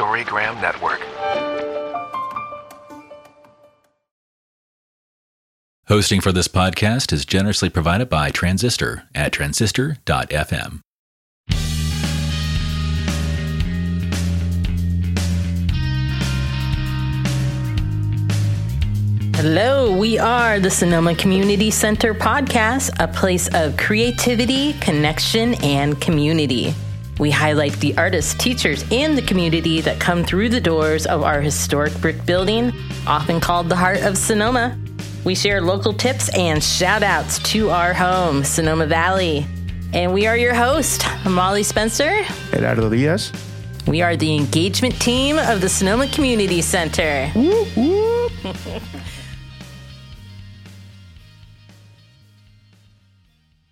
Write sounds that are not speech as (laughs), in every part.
Storygram Network. Hosting for this podcast is generously provided by Transistor at transistor.fm. Hello, we are the Sonoma Community Center podcast, a place of creativity, connection, and community. We highlight the artists, teachers, and the community that come through the doors of our historic brick building, often called the heart of Sonoma. We share local tips and shout outs to our home, Sonoma Valley. And we are your host, Molly Spencer. Gerardo Diaz. We are the engagement team of the Sonoma Community Center. (laughs)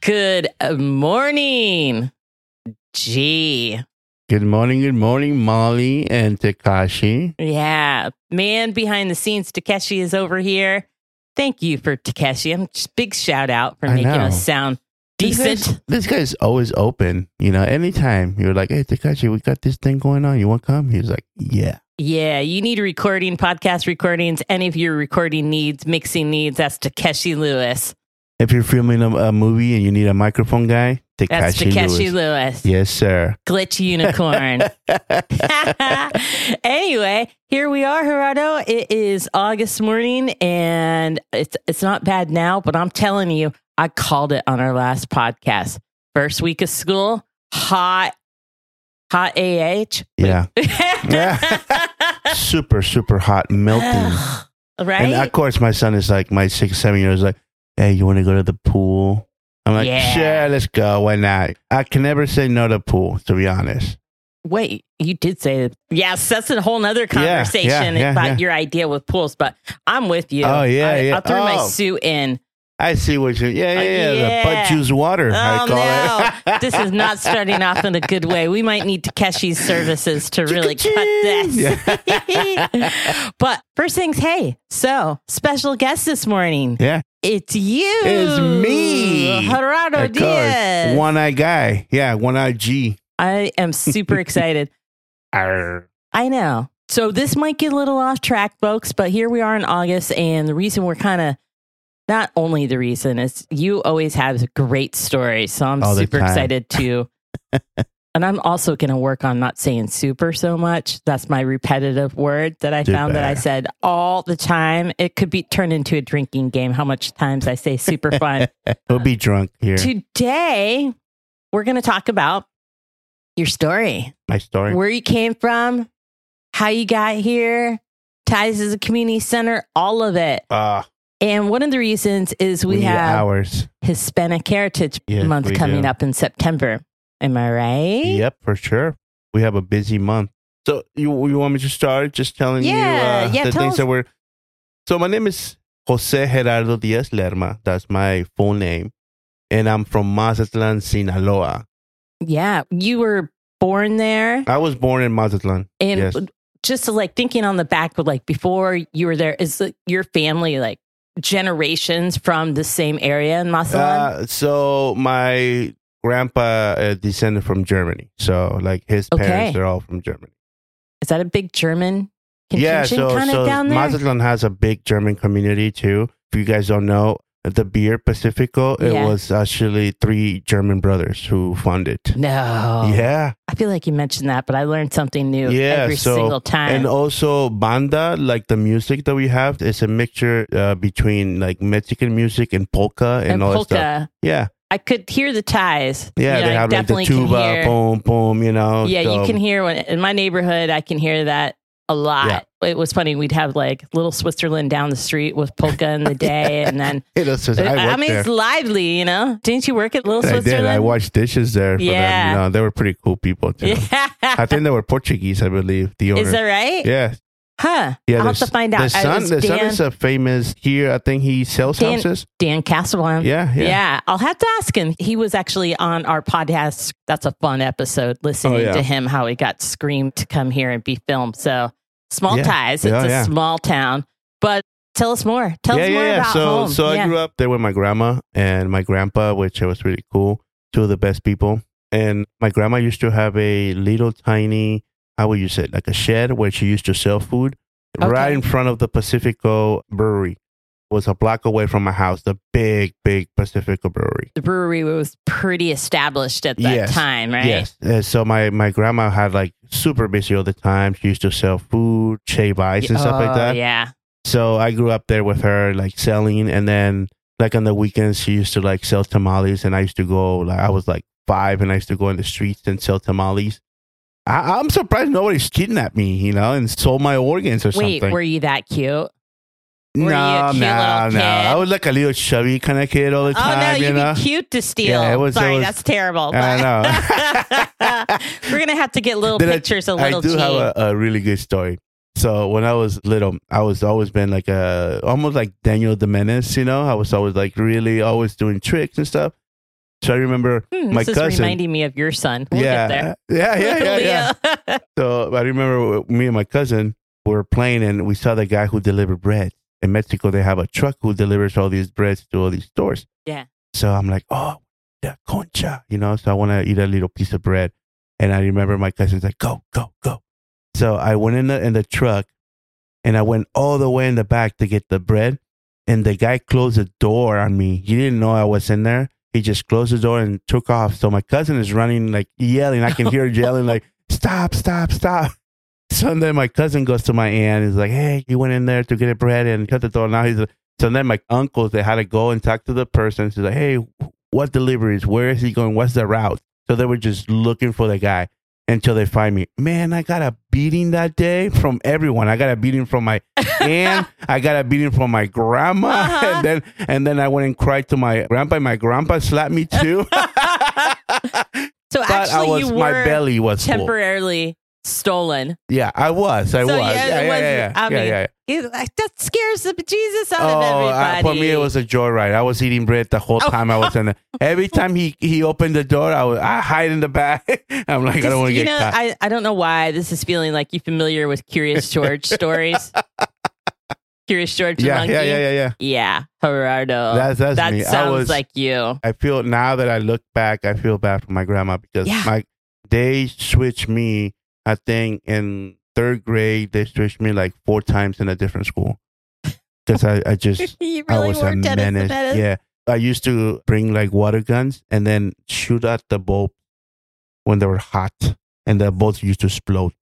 Good morning, G. Good morning, good morning, Molly and Takashi. Yeah, man behind the scenes, Takeshi is over here. Thank you for Takeshi. I'm just big shout out for I making know. us sound This decent. guy's, this guy's always open. You know, anytime you're like, hey, Takashi, we got this thing going on. You want to come? He's like, yeah. Yeah, you need recording, podcast recordings, any of your recording needs, mixing needs. That's Takeshi Lewis. If you're filming a, a movie and you need a microphone guy, That's Takeshi Lewis. Lewis. Yes, sir. Glitch unicorn. (laughs) (laughs) anyway, here we are, Gerardo. It is August morning, and it's it's not bad now, but I'm telling you, I called it on our last podcast. First week of school, hot, hot AH. Yeah. (laughs) super, super hot, melting. right? And of course, my son is like, my six, seven year old is like, hey, you want to go to the pool? I'm like, Yeah. sure, let's go. Why not? I can never say no to pool, to be honest. Wait, you did say that. Yes, that's a whole nother conversation yeah, about yeah. your idea with pools, but I'm with you. Oh, yeah, I, yeah. I threw my Oh. suit in. I see what you. Yeah, yeah, Uh, yeah. yeah. The butt juice water. I Oh call no, (laughs) this is not starting off in a good way. We might need Takeshi's services to really cut this. (laughs) but first things, hey, so special guest this morning. Yeah, It's you. it's me, Gerardo. Diaz. One eye guy. Yeah, one eye G. I am super (laughs) excited. Arr. I know. So this might get a little off track, folks, but here we are in August, and the reason we're kind of not only the reason is you always have great stories. So I'm All the super time. excited to. (laughs) and I'm also going to work on not saying super so much. That's my repetitive word that I found that I said all the time. It could be turned into a drinking game. How much times I say super fun. (laughs) We'll be drunk here. Today, we're going to talk about your story My story. where you came from, how you got here, ties as a community center, all of it. Uh, And one of the reasons is we, we have hours. Hispanic Heritage Yes, Month coming do. up in September. Am I right? Yep, for sure. We have a busy month. So you you want me to start just telling Yeah, you uh, yeah, the things us. that were. So my name is Jose Gerardo Diaz Lerma. That's my full name, and I'm from Mazatlan, Sinaloa. Yeah. You were born there. I was born in Mazatlan. And yes. just like thinking on the back, but like before you were there, is your family like generations from the same area in Mazatlan? Uh, so my grandpa uh, descended from Germany. So like his Okay. parents are all from Germany. is that a big German Yeah, so kind so down there? Mazatlan has a big German community too. If you guys don't know, the beer Pacifico, it Yeah. was actually three German brothers who funded. no. Yeah, I feel like you mentioned that, but I learned something new Yeah, every so- single time. and also banda, like the music that we have, is a mixture uh, between like Mexican music and polka and, And all that polka, stuff. Yeah, I could hear the ties. yeah, You know, they I have like the tuba, hear- boom, boom. You know, Yeah, you can hear when in my neighborhood. I can hear that a lot. It was funny. We'd have like little Switzerland down the street with polka in the day, and then (laughs) It was I, I, mean there. it's lively. You know, didn't you work at Little I Switzerland? did. I washed dishes there for Yeah. them. You know, they were pretty cool people too. Yeah, (laughs) I think they were Portuguese, I believe. The owner. is that right? Yeah, Huh? yeah. I'll have to find out. The I son, the son Dan- is a famous here. I think he sells Dan- houses. Dan Castleman. Yeah, yeah. yeah. I'll have to ask him. He was actually on our podcast. That's a fun episode listening Oh, yeah. to him, how he got screamed to come here and be filmed. So, small Yeah. ties. It's a small town. But tell us more. Tell us more yeah. about So, home. so. I grew up there with my grandma and my grandpa, which was really cool. Two of the best people. And my grandma used to have a little tiny how would you say it? like a shed where she used to sell food Okay. right in front of the Pacifico Brewery. It was a block away from my house, the big, big Pacifico Brewery. The brewery was pretty established at that Yes. time, right? Yes. Uh, so my, my grandma had like super busy all the time. She used to sell food, shave ice, and stuff like Oh, that. Yeah. So I grew up there with her, like selling, and then like on the weekends she used to like sell tamales, and I used to go. Like I was like five, and I used to go in the streets and sell tamales. I, I'm surprised nobody's kidnapped me, you know, and sold my organs or Wait, something. were you that cute? no, were you no, no. kid? I was like a little chubby kind of kid all the Oh time, no, you you'd know. be cute to steal. Yeah, was- Sorry, was- that's terrible. I but- (laughs) We're gonna have to get little Then I- pictures of I little do G. have a, a really good story. So when I was little, I was always been like a almost like Daniel the Menace, you know. I was always like really always doing tricks and stuff. So I remember Hmm, my this cousin- is reminding me of your son. We'll yeah, get there. (laughs) yeah, yeah, yeah, yeah. (laughs) (laughs) So I remember me and my cousin were playing, and we saw the guy who delivered bread in Mexico. They have a truck who delivers all these breads to all these stores. Yeah. So I'm like, oh, the concha, you know. So I want to eat a little piece of bread, and I remember my cousin's like, go, go, go. So I went in the in the truck, and I went all the way in the back to get the bread, and the guy closed the door on me. He didn't know I was in there. He just closed the door and took off. So my cousin is running like yelling. I can hear yelling like, stop, stop, stop. So then my cousin goes to my aunt. He's like, hey, he went in there to get a bread and shut the door. Now he's so then my uncles they had to go and talk to the person. She's like, hey, what deliveries? Where is he going? What's the route? So they were just looking for the guy until they find me. Man, I got a beating that day from everyone. I got a beating from my aunt. (laughs) I got a beating from my grandma, Uh-huh. and then and then I went and cried to my grandpa. My grandpa slapped me too. (laughs) So (laughs) but I actually, was you my belly was temporarily stolen. Yeah, I was. I So, was. yeah, Yeah, yeah, was- yeah, yeah, I yeah, mean, yeah. It- that scares the bejesus out of Oh, everybody. uh, for me it was a joyride. I was eating bread the whole Oh. time I was in there. (laughs) Every time he he opened the door, I was I hide in the back. (laughs) I'm like, I don't want to you get know, caught. I, I don't know why this is feeling like you familiar with Curious George (laughs) stories. Curious George yeah, monkey. yeah, yeah, yeah, yeah. Yeah, Gerardo. That's that's that me. I sounds was like you. I feel now that I look back, I feel bad for my grandma because Yeah. my they switched me. I think in third grade they switched me like four times in a different school because I, I just (laughs) you I was a menace. Menace. Yeah, I used to bring like water guns and then shoot at the boat when they were hot, and the boats used to explode.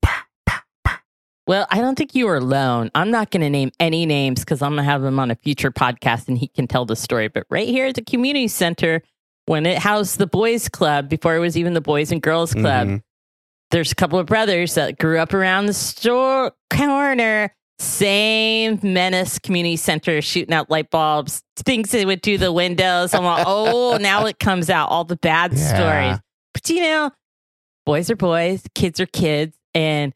Well, I don't think you were alone. I'm not going to name any names because I'm going to have him on a future podcast and he can tell the story. But right here at the community center, when it housed the boys club before it was even the boys and girls club, Mhm. There's a couple of brothers that grew up around the store corner. Same menace community center shooting out light bulbs, things they would do the windows. I'm like, oh, (laughs) now it comes out all the bad Yeah. stories. But you know, boys are boys, kids are kids. And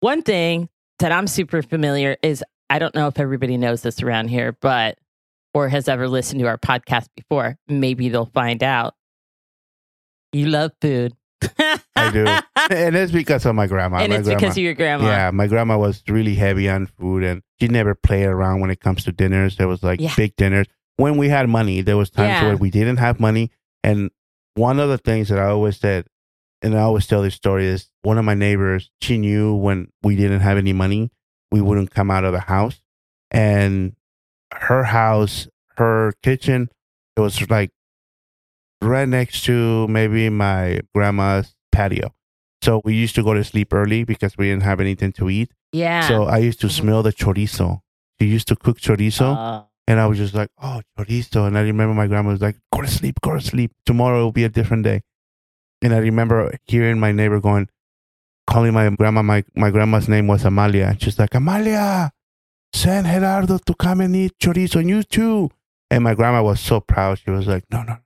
one thing that I'm super familiar is I don't know if everybody knows this around here, but or has ever listened to our podcast before. Maybe they'll find out. You love food. I do. (laughs) and it's because of my grandma. and my it's grandma. because of your grandma. Yeah, my grandma was really heavy on food, and she never played around when it comes to dinners. There was like Yeah. big dinners when we had money. There was times Yeah. where we didn't have money, and one of the things that I always said, and I always tell this story is one of my neighbors. She knew when we didn't have any money, we wouldn't come out of the house, and her house, her kitchen, it was like right next to maybe my grandma's patio. So we used to go to sleep early because we didn't have anything to eat. Yeah. So I used to Mhm. smell the chorizo. She used to cook chorizo, Uh, and I was just like, "Oh, chorizo!" And I remember my grandma was like, "Go to sleep, go to sleep. Tomorrow will be a different day." And I remember hearing my neighbor going, calling my grandma. My my grandma's name was Amalia. She's like, "Amalia, send Gerardo to come and eat chorizo, and you too." And my grandma was so proud. She was like, "No, no,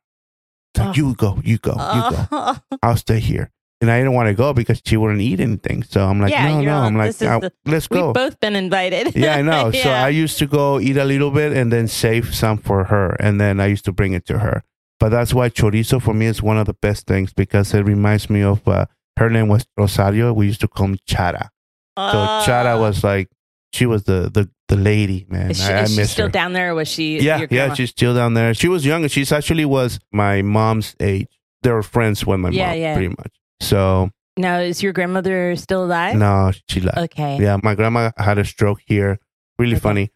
so Oh. you go, you go, you go. uh, (laughs) I'll stay here." And I didn't want to go because she wouldn't eat anything. So I'm like, Yeah, no, no. I'm like, "Uh, the- let's go. We've both been invited. Yeah, I know. (laughs) So I used to go eat a little bit and then save some for her. And then I used to bring it to her. But that's why chorizo for me is one of the best things because it reminds me of uh, her name was Rosario. We used to call him Chara. So Uh, Chara was like, she was the, the, the lady, man. Is she, I, I is she still her. down there? Was she? yeah, yeah, she's still down there. She was younger. She's actually was my mom's age. They were friends with my Yeah, mom, yeah. pretty much. So Now, is your grandmother still alive? No, she left. Okay. Yeah, my grandma had a stroke here. Really Okay. funny.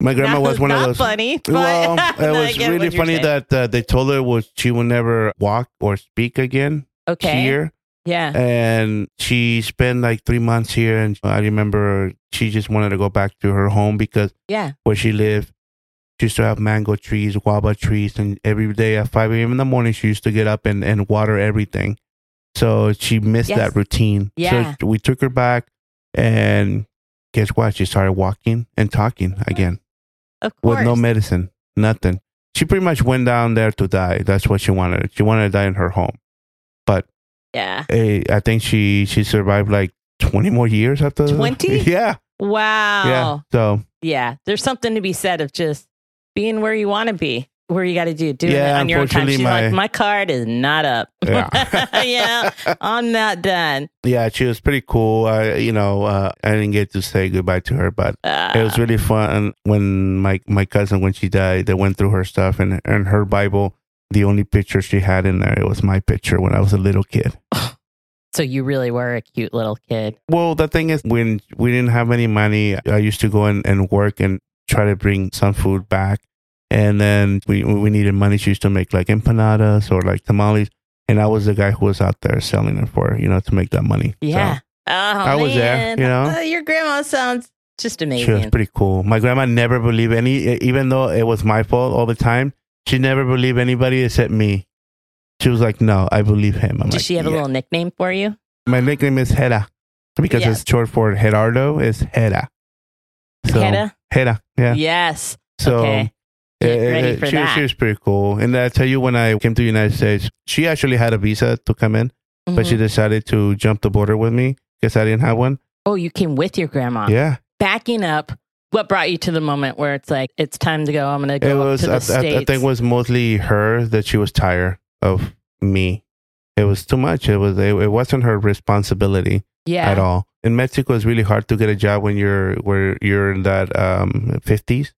My grandma Not- was one of those. funny. But Well, (laughs) it was really funny saying. that uh, they told her was she would never walk or speak again okay. here, Yeah. and she spent like three months here. And I remember she just wanted to go back to her home because Yeah. where she lived, she used to have mango trees, guava trees, and every day at five a.m. in the morning, she used to get up and, and water everything. So she missed Yes. that routine. Yeah. So we took her back, and guess what? She started walking and talking again Of course. with no medicine, nothing. She pretty much went down there to die. That's what she wanted. She wanted to die in her home. But yeah. eh, I think she she survived like twenty more years after. 20? (laughs) Yeah, Wow. yeah. So Yeah. There's something to be said of just being where you want to be, where you got to do, doing Yeah, it on your own time. She's my- like, my card is not up. (laughs) Yeah. (laughs) yeah. I'm not done. yeah, she was pretty cool. I you know uh, I didn't get to say goodbye to her, but Uh, it was really fun when my my cousin when she died they went through her stuff and and her bible the only picture she had in there it was my picture when i was a little kid (laughs) so you really were a cute little kid. well the thing is when we didn't have any money i used to go and, and work and try to bring some food back and then we we needed money she used to make like empanadas or like tamales and i was the guy who was out there selling it for you know to make that money So, Yeah. oh, I was there, you know? Uh, your grandma sounds just amazing. She was pretty cool. My grandma never believed any, even though it was my fault all the time. She never believed anybody except me. She was like, "No, I believe him." I'm Does like, she have a little nickname for you? My nickname is Hera because Yes. it's short for Gerardo. Is Hera. So, Hera? Hera. Yeah. Yes. So. okay. Eh, ready eh, for she, that. she was pretty cool. And I tell you, when I came to the United States, she actually had a visa to come in, but she Mhm. decided to jump the border with me because I didn't have one. oh, you came with your grandma. Yeah. Backing up, what brought you to the moment where it's like, it's time to go? I'm going to it go up was to the I, I, States. I think it was mostly her that she was tired of me. It was too much. It was it, it wasn't her responsibility yeah. at all. In mexico it's really hard to get a job when you're where you're in that um 50s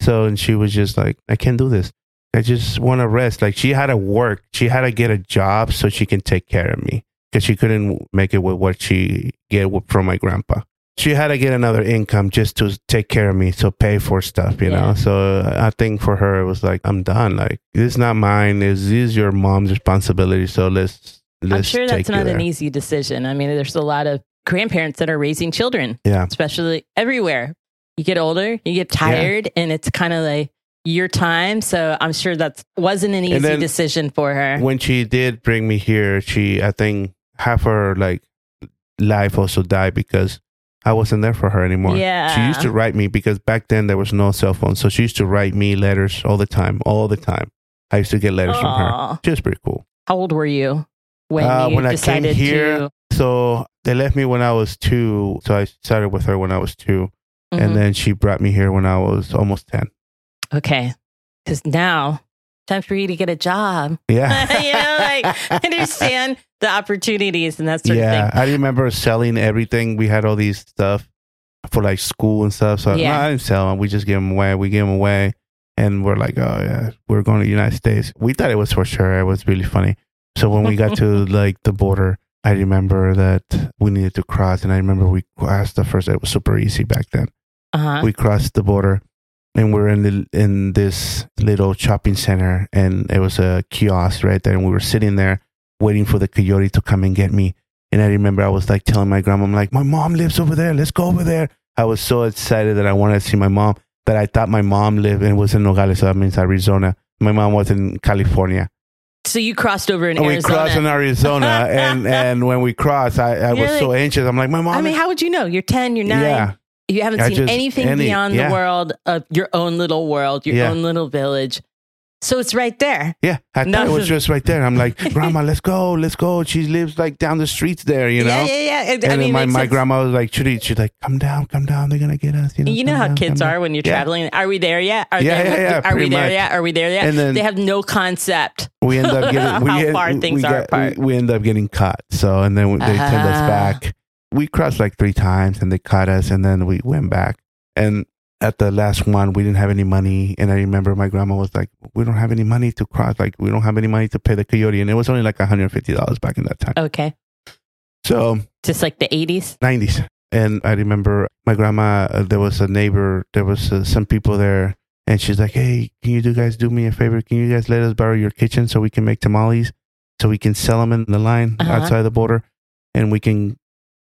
so and she was just like i can't do this. I just want to rest. Like she had to work. She had to get a job so she can take care of me because she couldn't make it with what she get from my grandpa she had to get another income just to take care of me so pay for stuff you Yeah. know so i think for her it was like i'm done like this is not mine this is your mom's responsibility so let's let's I'm sure that's not an easy decision. I mean, there's a lot of grandparents that are raising children, yeah especially everywhere. You get older, you get tired, and it's kind of like your time. So I'm sure that wasn't an easy decision for her. when she did bring me here she i think half her like life also died because i wasn't there for her anymore Yeah. she used to write me because back then there was no cell phone so she used to write me letters all the time all the time i used to get letters from her she was pretty cool How old were you when Uh, you when I came decided here, to? so they left me when i was two so i started with her when i was 2 Mhm. and then she brought me here when i was almost 10 okay, because now time for you to get a job. yeah (laughs) you know, like (laughs) understand the opportunities and that sort yeah, of thing. Yeah, I remember selling everything. We had all these stuff for like school and stuff. So Yeah. no, I didn't sell them. We just gave them away. We gave them away, and we're like, oh yeah, we're going to the United States. We thought it was for sure. It was really funny. So when we got to (laughs) like the border, I remember that we needed to cross, and I remember we crossed the first. It was super easy back then. Uh-huh. We crossed the border. And we're in the, in this little shopping center, and it was a kiosk right there. And we were sitting there waiting for the coyote to come and get me. And I remember I was like telling my grandma, I'm like, my mom lives over there. Let's go over there. I was so excited that I wanted to see my mom that I thought my mom lived and was in Nogales, so that means Arizona. My mom was in California. So you crossed over in And we Arizona. crossed in Arizona, (laughs) and and when we crossed, I, I was You're so anxious. I'm like, my mom. I mean, how would you know? You're 10, you're 9. yeah, You haven't I seen just- anything any- beyond yeah. the world of your own little world, your Yeah. own little village. So it's right there. yeah. I No. thought it was just right there. I'm like, (laughs) grandma, let's go, let's go. She lives like down the streets there, you know. yeah, yeah, yeah. It- And I then mean, my, my grandma was like, Trudy, she's like, come down, come down. They're gonna get us. You know, You know how down, kids come down." are when you're Yeah. traveling. Are we there yet? Are Yeah, they, yeah, yeah, Are we there much. yet? Are we there yet? And then- they have no concept. we end up getting (laughs) we How far we- things are apart. We, we end up getting caught. So and then they send us Ah. back. We crossed like three times and they caught us and then we went back. And at the last one, we didn't have any money. And I remember my grandma was like, "We don't have any money to cross. Like we don't have any money to pay the coyote." And it was only like one hundred fifty dollars back in that time. Okay. So Just like the 80s. 90s. And I remember my grandma, uh, there was a neighbor, there was uh, some people there, and she's like, Hey, can you do guys do me a favor? Can you guys let us borrow your kitchen so we can make tamales, so we can sell them in the line Uh-huh. outside the border, and we can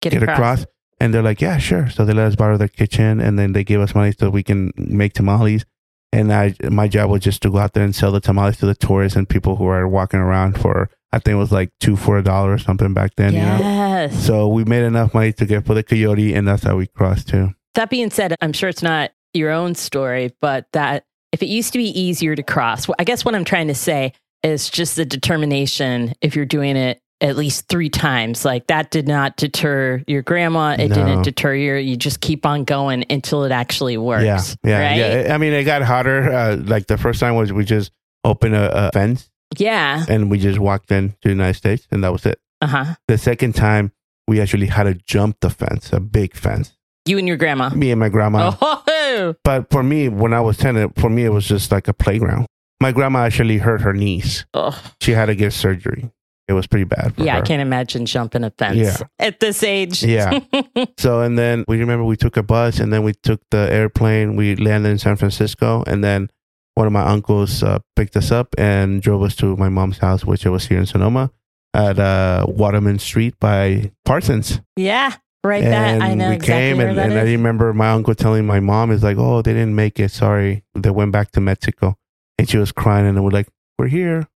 Get, get across. across? And they're like, Yeah, sure. So they let us borrow their kitchen, and then they gave us money so we can make tamales. And I, my job was just to go out there and sell the tamales to the tourists and people who are walking around for, I think it was like two for a dollar or something back then, you know? Yes. So we made enough money to get for the coyote, and that's how we crossed too. That being said, I'm sure it's not your own story, but that if it used to be easier to cross, I guess what I'm trying to say is just the determination if you're doing it at least three times. Like that did not deter your grandma. It No. didn't deter you. You just keep on going until it actually works. Yeah, yeah, right? yeah. I mean, it got hotter. Uh, like the first time was we just opened a, a fence Yeah. and we just walked into the United States, and that was it. Uh huh. The second time, we actually had to jump the fence, a big fence. You and your grandma. Me and my grandma. Oh, But for me, when I was ten, for me it was just like a playground. My grandma actually hurt her knees. oh. She had to get surgery. It was pretty bad. Yeah. I can't imagine jumping a fence Yeah. at this age. Yeah. (laughs) So and then we remember we took a bus and then we took the airplane. We landed in San Francisco and then one of my uncles uh, picked us up and drove us to my mom's house, which was here in Sonoma at uh, Waterman Street by Parsons. yeah. Right. and that I know we exactly came and, and I remember my uncle telling my mom is like, "Oh, they didn't make it. Sorry, they went back to Mexico." And she was crying and we're like, "We're here."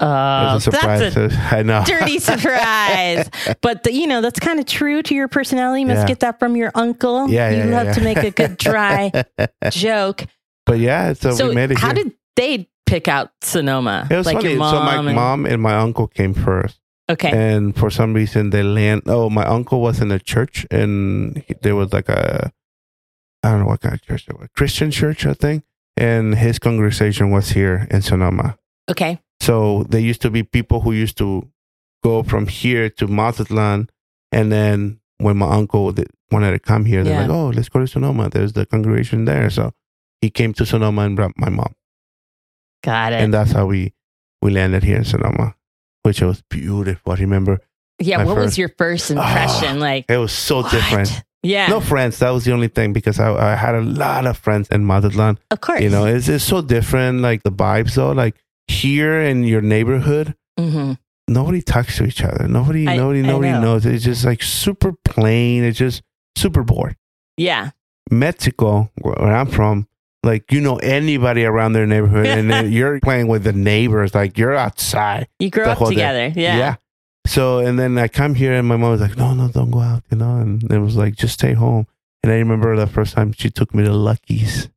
Oh, was a uh, surprise. that's a (laughs) I know. dirty (laughs) surprise. but the, you know that's kind of true to your personality. You must Yeah. get that from your uncle. Yeah, yeah, you yeah, love yeah. to make a good dry (laughs) joke. but yeah, so, So, we made it how here. did they pick out Sonoma? it was like funny. so my and- mom and my uncle came first. okay. and for some reason they land oh my uncle was in a church and he- there was like a i don't know what kind of church it was christian church i think and his congregation was here in sonoma okay. So there used to be people who used to go from here to mazatlan and then when my uncle wanted to come here they're Yeah. like oh let's go to sonoma there's the congregation there so he came to sonoma and brought my mom Got it. and that's how we we landed here in sonoma which was beautiful i remember yeah. What was your first ah, impression? like it was so what? different Yeah. no friends. That was the only thing because I, I had a lot of friends in Mazatlan. of course. You know, it's, it's so different. Like the vibes, though. Like here in your neighborhood, hmm nobody talks to each other. Nobody, I- nobody, I nobody know. knows. It's just like super plain. It's just super bored. Yeah. Mexico, where I'm from, like you know anybody around their neighborhood, and then (laughs) you're playing with the neighbors. Like you're outside. You grew The up whole day. together. Yeah. Yeah. So and then I come here and my mom was like, "No, no, don't go out," you know, and it was like, "Just stay home." And I remember the first time she took me to Lucky's.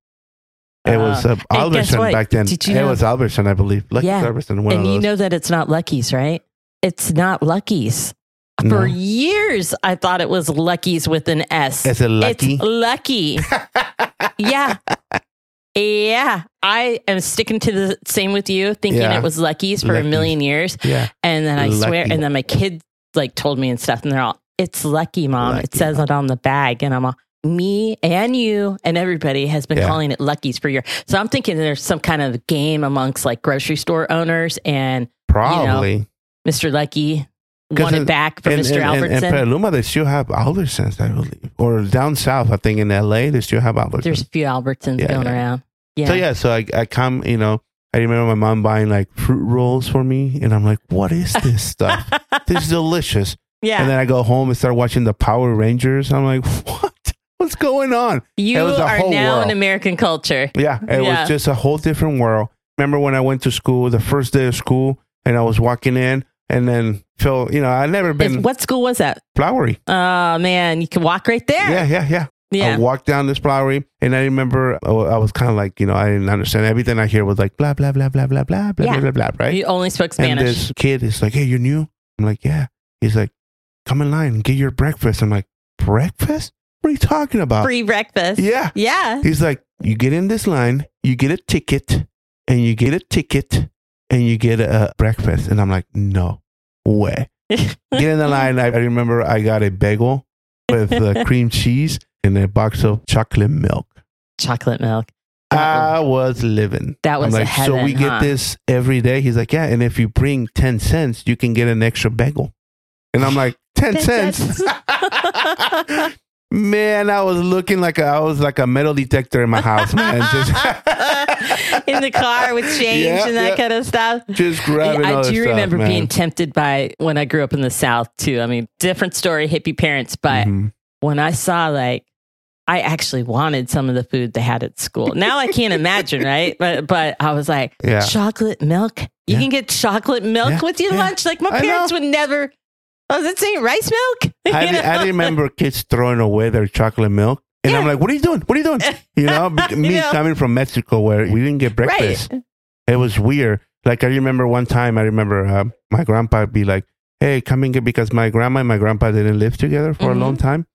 It was uh, guess Albertson back then. Did you it know- was Albertson, I believe. Lucky's Yeah. Albertson. And you know that it's not Lucky's, right? It's not Lucky's. For No. years, I thought it was Lucky's with an S. Is it Lucky? It's Lucky. (laughs) yeah. Yeah. I am sticking to the same with you, thinking Yeah. it was Lucky's for a million years. yeah. And then I swear, and then my kids like told me and stuff, and they're all, it's Lucky, Mom. Lucky, it says it on the bag. And I'm all, me and you and everybody has been Yeah. calling it Lucky's for years. So I'm thinking there's some kind of game amongst like grocery store owners and Probably. Mr. Lucky want it in- back for in, Mr. in, in, Albertson. in Petaluma, they still have Albertsons, I believe. Or down south, I think in LA, they still have Albertsons. There's a few Albertsons Yeah, going yeah. around. Yeah. So yeah, so I, I come, you know, I remember my mom buying like fruit rolls for me, and I'm like, what is (laughs) this stuff? this is delicious. Yeah. And then I go home and start watching the Power Rangers. I'm like, (laughs) what? What's going on? you it was a are now world. in American culture. Yeah, it Yeah. was just a whole different world. Remember when I went to school, the first day of school, and I was walking in, and then Phil, you know, I never been what school was that? flowery. Oh man, you can walk right there. Yeah, yeah, yeah. Yeah. I walked down this flowery, and I remember oh, I was kind of like, you know, I didn't understand everything I hear was like blah blah blah blah blah blah blah Yeah. blah blah blah, right? You only spoke And Spanish. this kid is like, "Hey, you're new?" I'm like, "Yeah." He's like, "Come in line, get your breakfast." I'm like, "Breakfast? What are you talking about?" Free breakfast. Yeah. Yeah. He's like, "You get in this line, you get a ticket, and you get a ticket, and you get a breakfast." And I'm like, "No way." (laughs) Get in the line. I, I remember I got a bagel with uh, (laughs) cream cheese and a box of chocolate milk. Chocolate milk. I was living. That was like, so we heaven, get this every day. He's like, yeah, and if you bring ten cents, you can get an extra bagel. And I'm like, 10 cents. (laughs) man, I was looking like a, I was like a metal detector in my house, man. (laughs) Just, (laughs) in the car with (laughs) change Yeah, and that yeah. kind of stuff. just grabbing all I do remember being tempted by when I grew up in the South too. I mean, different story, hippie parents, but Mhm. when I saw like I actually wanted some of the food they had at school. Now I can't imagine, right? But but I was like, Yeah. chocolate milk. You can get chocolate milk with your lunch. Like my parents would never. Oh, that's ain't rice milk. (laughs) I, You re- I remember kids throwing away their chocolate milk. And I'm like, what are you doing? What are you doing? (laughs) You know, (laughs) me know. coming from Mexico where we didn't get breakfast. Right. It was weird. Like I remember one time, I remember uh, my grandpa be like, "Hey, come and get," because my grandma and my grandpa didn't live together for Mhm. a long time.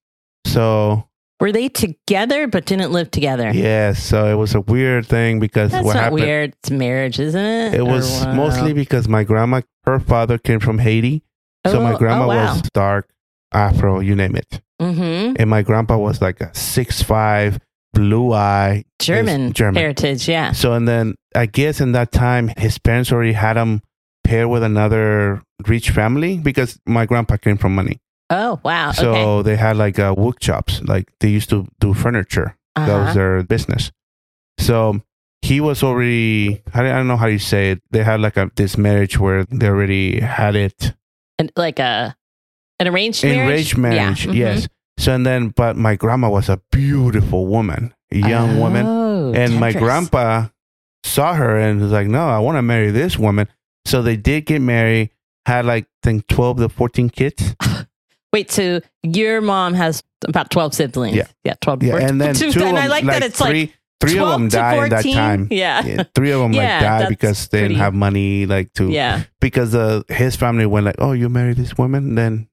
So Were they together but didn't live together? yeah, so it was a weird thing because That's what not happened? weird. It's marriage, isn't it? It was mostly because my grandma, her father came from Haiti, so my Oh, grandma oh, wow. was dark, Afro, you name it, Mm-hmm. and my grandpa was like a six five, blue eye, German, German. heritage, yeah. So and then I guess in that time his parents already had him pair with another rich family because my grandpa came from money. Oh, wow. So okay. they had like uh, wood shops, like they used to do furniture. That was Uh-huh. their business. So he was already I don't I don't know how you say it. They had like a this marriage where they already had it And like a an arranged marriage. arranged marriage. Yeah. mhm. Yes. So and then but my grandma was a beautiful woman, a young woman. Oh, and my grandpa saw her and was like, "No, I want to marry this woman." So they did get married. Had like I think twelve to fourteen kids. (laughs) Wait, so your mom has about twelve siblings? Yeah. yeah, twelve. Yeah, and then (laughs) two. and I them, like, that it's three, like three of them to died in that time. Yeah, Yeah, three of them Yeah, like died that's because they pretty- didn't have money like to yeah. because uh, his family went like, "Oh, you marry this woman, then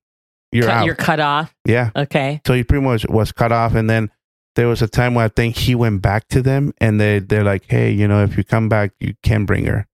you're cut, out." You're cut off. yeah, Okay. so he pretty much was cut off, and then there was a time where I think he went back to them, and they they're like, "Hey, you know, if you come back, you can bring her."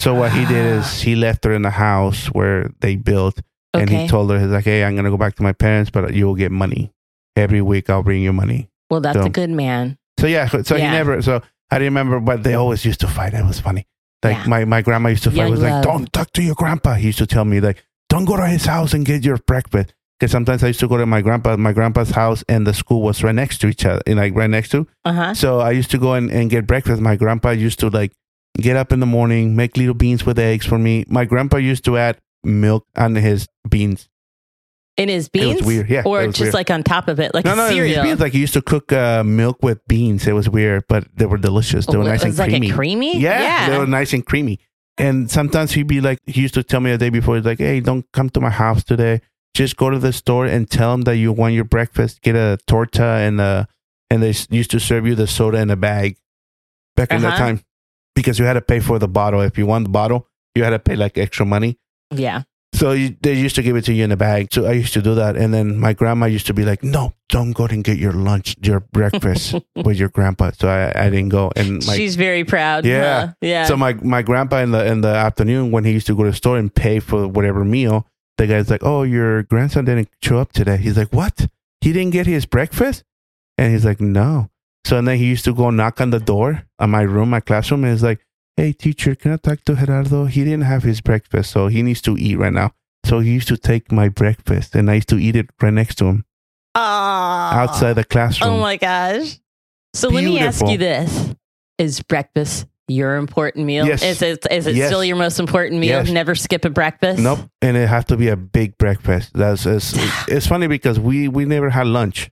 So what he did is (gasps) he left her in the house where they built, and he told her, "He's like, hey, I'm gonna go back to my parents, but you'll get money every week. I'll bring you money." well, that's so- a good man. So yeah, so Yeah. he never. So I remember, but they always used to fight. It was funny. Like Yeah. my, my grandma used to fight. Young was like, don't talk to your grandpa. He used to tell me like, don't go to his house and get your breakfast. Because sometimes I used to go to my grandpa, my grandpa's house, and the school was right next to each other, and like right next to. Uh huh. So I used to go and, and get breakfast. My grandpa used to like get up in the morning, make little beans with eggs for me. My grandpa used to add milk on his beans. In his It beans, was weird. Yeah, or just weird. like on top of it, like no, a no, cereal. beans like he used to cook uh, milk with beans. It was weird, but they were delicious. They were Oh, nice it and like creamy. a creamy. Yeah, they were nice and creamy. And sometimes he'd be like, he used to tell me the day before, he's like, hey, don't come to my house today. Just go to the store and tell them that you want your breakfast. Get a torta and uh and they used to serve you the soda in a bag back in that Uh-huh. time because you had to pay for the bottle. If you want the bottle, you had to pay like extra money. yeah. So you, they used to give it to you in a bag. So I used to do that. And then my grandma used to be like, no, don't go and get your lunch, your breakfast (laughs) with your grandpa. So I, I didn't go. And my She's very proud. Yeah. huh? Yeah. so my my grandpa in the in the afternoon when he used to go to the store and pay for whatever meal, the guy's like, "Oh, your grandson didn't show up today." He's like, "What? He didn't get his breakfast?" And he's like, "No." So and then he used to go knock on the door on my room, my classroom, and he's like, "Hey, teacher, can I talk to Gerardo? He didn't have his breakfast, so he needs to eat right now." So he used to take my breakfast, and I used to eat it right next to him Aw. outside the classroom. Oh my gosh. So let me ask you this. Is breakfast your important meal? Yes. Is it, is it Yes. still your most important meal? Yes. Never skip a breakfast? Nope, and it has to be a big breakfast. That's it's, (sighs) it's funny because we we never had lunch.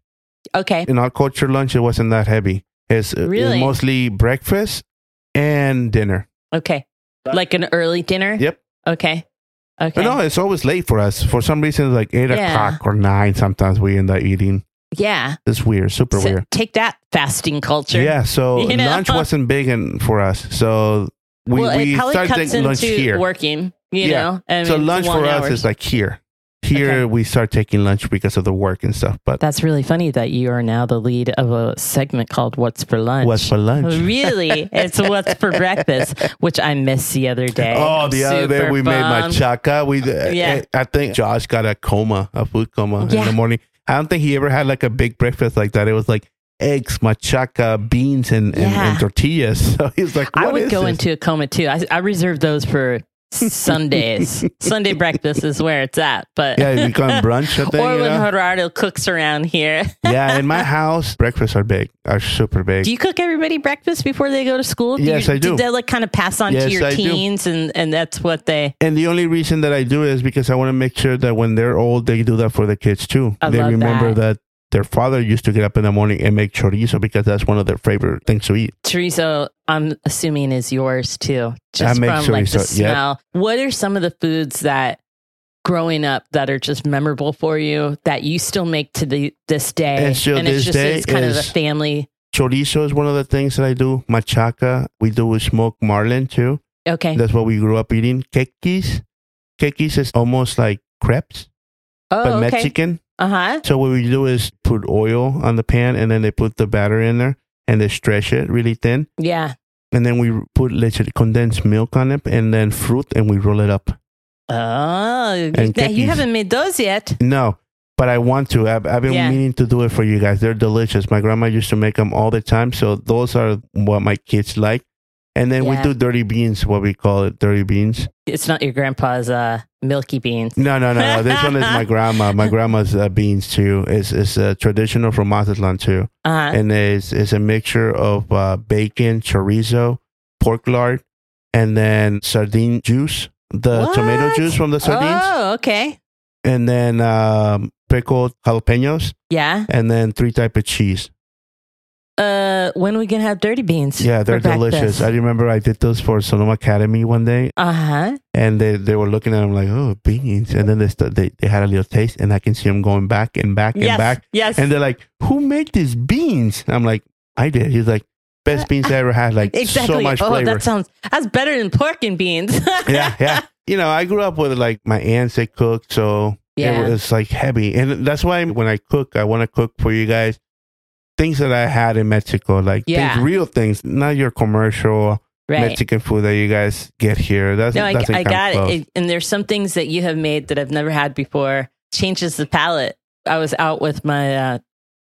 Okay. in our culture lunch it wasn't that heavy it's, uh, it's Really? mostly breakfast and dinner Okay. Like an early dinner? yep Okay. Okay. no it's always late for us for some reason like 8 Yeah. o'clock or 9 sometimes we end up eating yeah. it's weird super So weird Take that fasting culture. yeah so (laughs) You know? lunch wasn't big in, for us so we, well, we it probably started cuts into lunch here working, you Yeah. know? I so mean, lunch long for us is like here here Okay. we start taking lunch because of the work and stuff but That's really funny that you are now the lead of a segment called What's for Lunch. what's for lunch (laughs) Really? it's What's for Breakfast, which I missed the other day. Oh, the other day we made bummed. machaca. We, uh, uh, Yeah. I, I think Josh got a coma, a food coma in the morning. I don't think he ever had like a big breakfast like that. It was like eggs, machaca, beans, and, and, Yeah. and tortillas. (laughs) So he's like, I "What would go this?" into a coma too. I, I reserve those for Sundays. (laughs) Sunday breakfast is where it's at. But Yeah, it become brunch. I (laughs) think, or when know? Gerardo cooks around here. (laughs) yeah, in my house, breakfasts are big, are super big. Do you cook everybody breakfast before they go to school? Yes, you, I do. Did that like kind of pass on to your I do. teens and, and that's what they and the only reason that I do is because I want to make sure that when they're old, they do that for the kids too. I they remember that. that. Their father used to get up in the morning and make chorizo because that's one of their favorite things to eat. chorizo I'm assuming is yours too. Just make from like the chorizo, yep. smell. What are some of the foods that growing up that are just memorable for you that you still make to the, this day? And still it's this just day it's kind of a family. Chorizo is one of the things that I do. Machaca, we do with smoked marlin too. Okay. That's what we grew up eating. Kekis, kekis is almost like crepes, oh, but oh, okay. Mexican. Uh huh. So what we do is put oil on the pan and then they put the batter in there and they stretch it really thin. Yeah. And then we put leche condensed milk on it and then fruit and we roll it up. Oh, you, you haven't made those yet. No, but I want to. I've, I've been Yeah. meaning to do it for you guys. They're delicious. My grandma used to make them all the time. So those are what my kids like. And then we do dirty beans, what we call it, dirty beans. It's not your grandpa's uh, milky beans. No, no, no, no. This one is my (laughs) grandma. My grandma's uh, beans too. It's, it's uh, traditional from Mazatlan too. Uh, and it's, it's a mixture of uh, bacon, chorizo, pork lard, and then sardine juice, the tomato juice from the sardines, Oh, okay. and then um, pickled jalapenos, Yeah. and then three type of cheese. Uh, when we gonna have dirty beans? Yeah, they're delicious. I remember I did those for Sonoma Academy one day, Uh huh. and they, they were looking at them like, oh, beans, and then they st- they they had a little taste, and I can see them going back and back and Yes. back, Yes. and they're like, who made these beans? I'm like, I did. He's like, best beans I ever had, like exactly. so much oh, flavor. that sounds that's better than pork and beans. (laughs) yeah, yeah. You know, I grew up with like my aunts they cooked, so Yeah. it was like heavy, and that's why when I cook, I want to cook for you guys things that I had in Mexico, like Yeah. things, real things, not your commercial right. Mexican food that you guys get here. That's No, I, that's I got it. it. And there's some things that you have made that I've never had before. Changes the palate. I was out with my uh,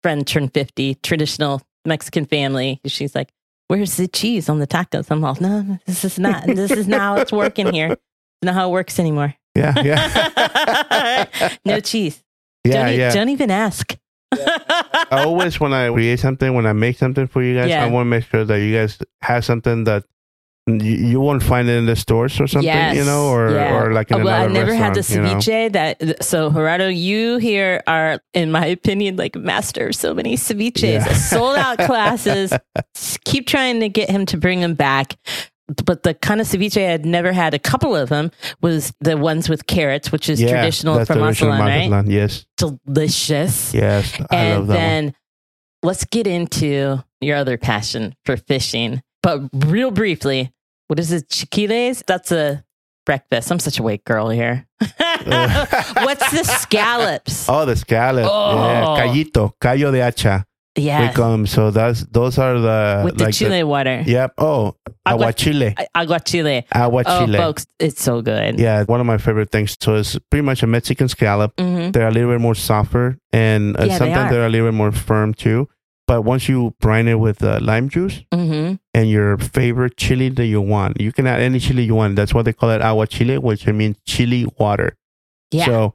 friend turned 50, traditional Mexican family. She's like, Where's the cheese on the tacos? I'm like, No, this is not. This is not how it's working here. It's not how it works anymore. Yeah, yeah, (laughs) no cheese. (laughs) yeah, don't, yeah. don't even ask. I always when I create something, when I make something for you guys, Yeah. I want to make sure that you guys have something that you, you won't find it in the stores or something, you know, or Yeah. or like in oh, well, I never had the restaurant, ceviche. That so Gerardo, you here are, in my opinion, like master of so many ceviches. Yeah. Sold out (laughs) classes. S- Keep trying to get him to bring them back. But the kind of ceviche I had never had, a couple of them, was the ones with carrots, which is Yeah, traditional from traditional Mazatlan, right? Yes, Delicious. yes, I and love that one. then let's get into your other passion for fishing. But real briefly, what is it? Chiquiles? That's a breakfast. I'm such a white girl here. (laughs) (laughs) What's the scallops? Oh, the scallop, Oh. yeah, callito, callo de hacha. We Yes. call 'em. So that's those are the With the like chile water. yep. Oh, Agua- aguachile, Aguachile. Oh, aguachile. folks, it's so good. Yeah, one of my favorite things. So it's pretty much a Mexican scallop. hmm They're a little bit more softer, and uh, Yeah, they sometimes are. they're a little bit more firm too. But once you brine it with uh, lime juice hmm and your favorite chili that you want, you can add any chili you want. That's why they call it agua chile, which means chili water. Yeah. So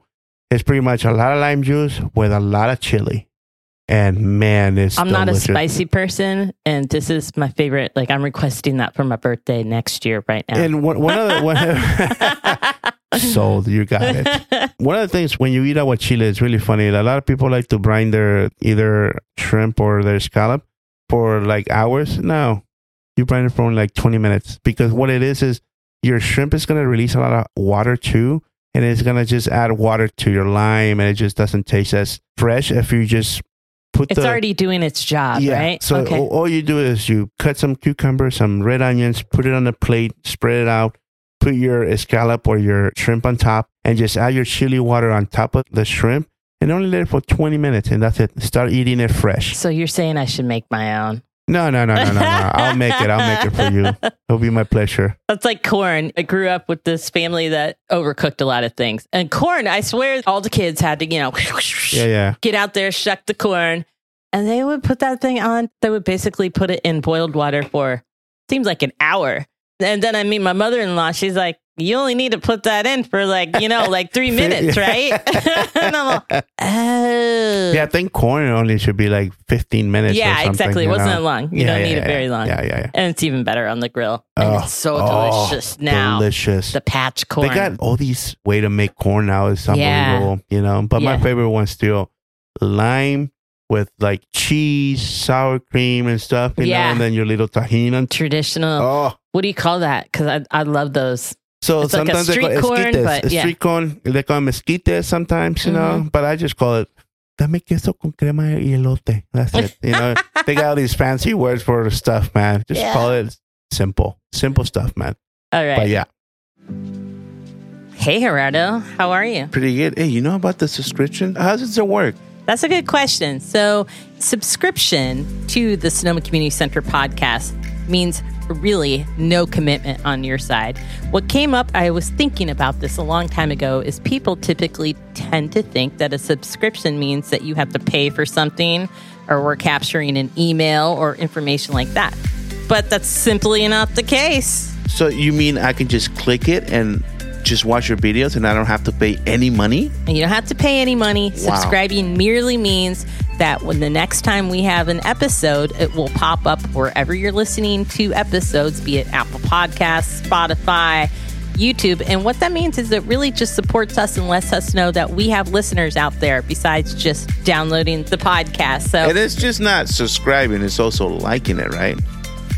it's pretty much a lot of lime juice with a lot of chili. And man, it's I'm not a spicy person, and this is my favorite. Like, I'm requesting that for my birthday next year right now. And one, one of the one, (laughs) sold, you got it. One of the things when you eat aguachile, it's really funny. A lot of people like to brine their either shrimp or their scallop for like hours. No, you brine it for only like 20 minutes because what it is is your shrimp is going to release a lot of water too. And it's going to just add water to your lime and it just doesn't taste as fresh if you just put it's the. already doing its job, right? So okay. all, all you do is you cut some cucumber, some red onions, put it on a plate, spread it out, put your scallop or your shrimp on top, and just add your chili water on top of the shrimp, and only let it for 20 minutes, and that's it. Start eating it fresh. So you're saying I should make my own? No, no, no, no, no, no. (laughs) I'll make it. I'll make it for you. It'll be my pleasure. That's like corn. I grew up with this family that overcooked a lot of things. And corn, I swear all the kids had to, you know, Yeah, yeah. get out there, shuck the corn. And they would put that thing on. They would basically put it in boiled water for seems like an hour. And then I meet my mother in law. She's like, you only need to put that in for like, you know, like three (laughs) minutes, right? (laughs) and I'm like, oh. (laughs) Yeah, I think corn only should be like 15 minutes. or Yeah, exactly. It wasn't know? that long. You Yeah, don't yeah, need it very long. Yeah, yeah, yeah. And it's even better on the grill. Oh, and Oh, it's so oh, delicious now. Delicious. The patch corn. They got all these way to make corn now. It's Yeah. unbelievable, you know. But my favorite one's still lime with like cheese, sour cream, and stuff. You Yeah. know, and then your little Tajín. on- Traditional. Oh, What do you call that? Because I, I love those. so It's like a sometimes they call street corn, esquites. but yeah. Street corn. They call them esquites sometimes, you know. Mhm. But I just call it. Dame queso con crema y elote. That's it. You know, (laughs) they got all these fancy words for the stuff, man. Just Yeah. call it simple, simple stuff, man. All right. But yeah, Hey, Gerardo. How are you? pretty good. Hey, you know about the subscription? How does it work? That's a good question. So, subscription to the Sonoma Community Center podcast means really no commitment on your side. What came up, I was thinking about this a long time ago, is people typically tend to think that a subscription means that you have to pay for something or we're capturing an email or information like that. But that's simply not the case. So you mean I can just click it and just watch your videos and I don't have to pay any money? And you don't have to pay any money. Subscribing merely means that when the next time we have an episode, it will pop up wherever you're listening to episodes, be it Apple Podcasts, Spotify, YouTube. And what that means is it really just supports us and lets us know that we have listeners out there besides just downloading the podcast. So And it's just not subscribing, it's also liking it, right?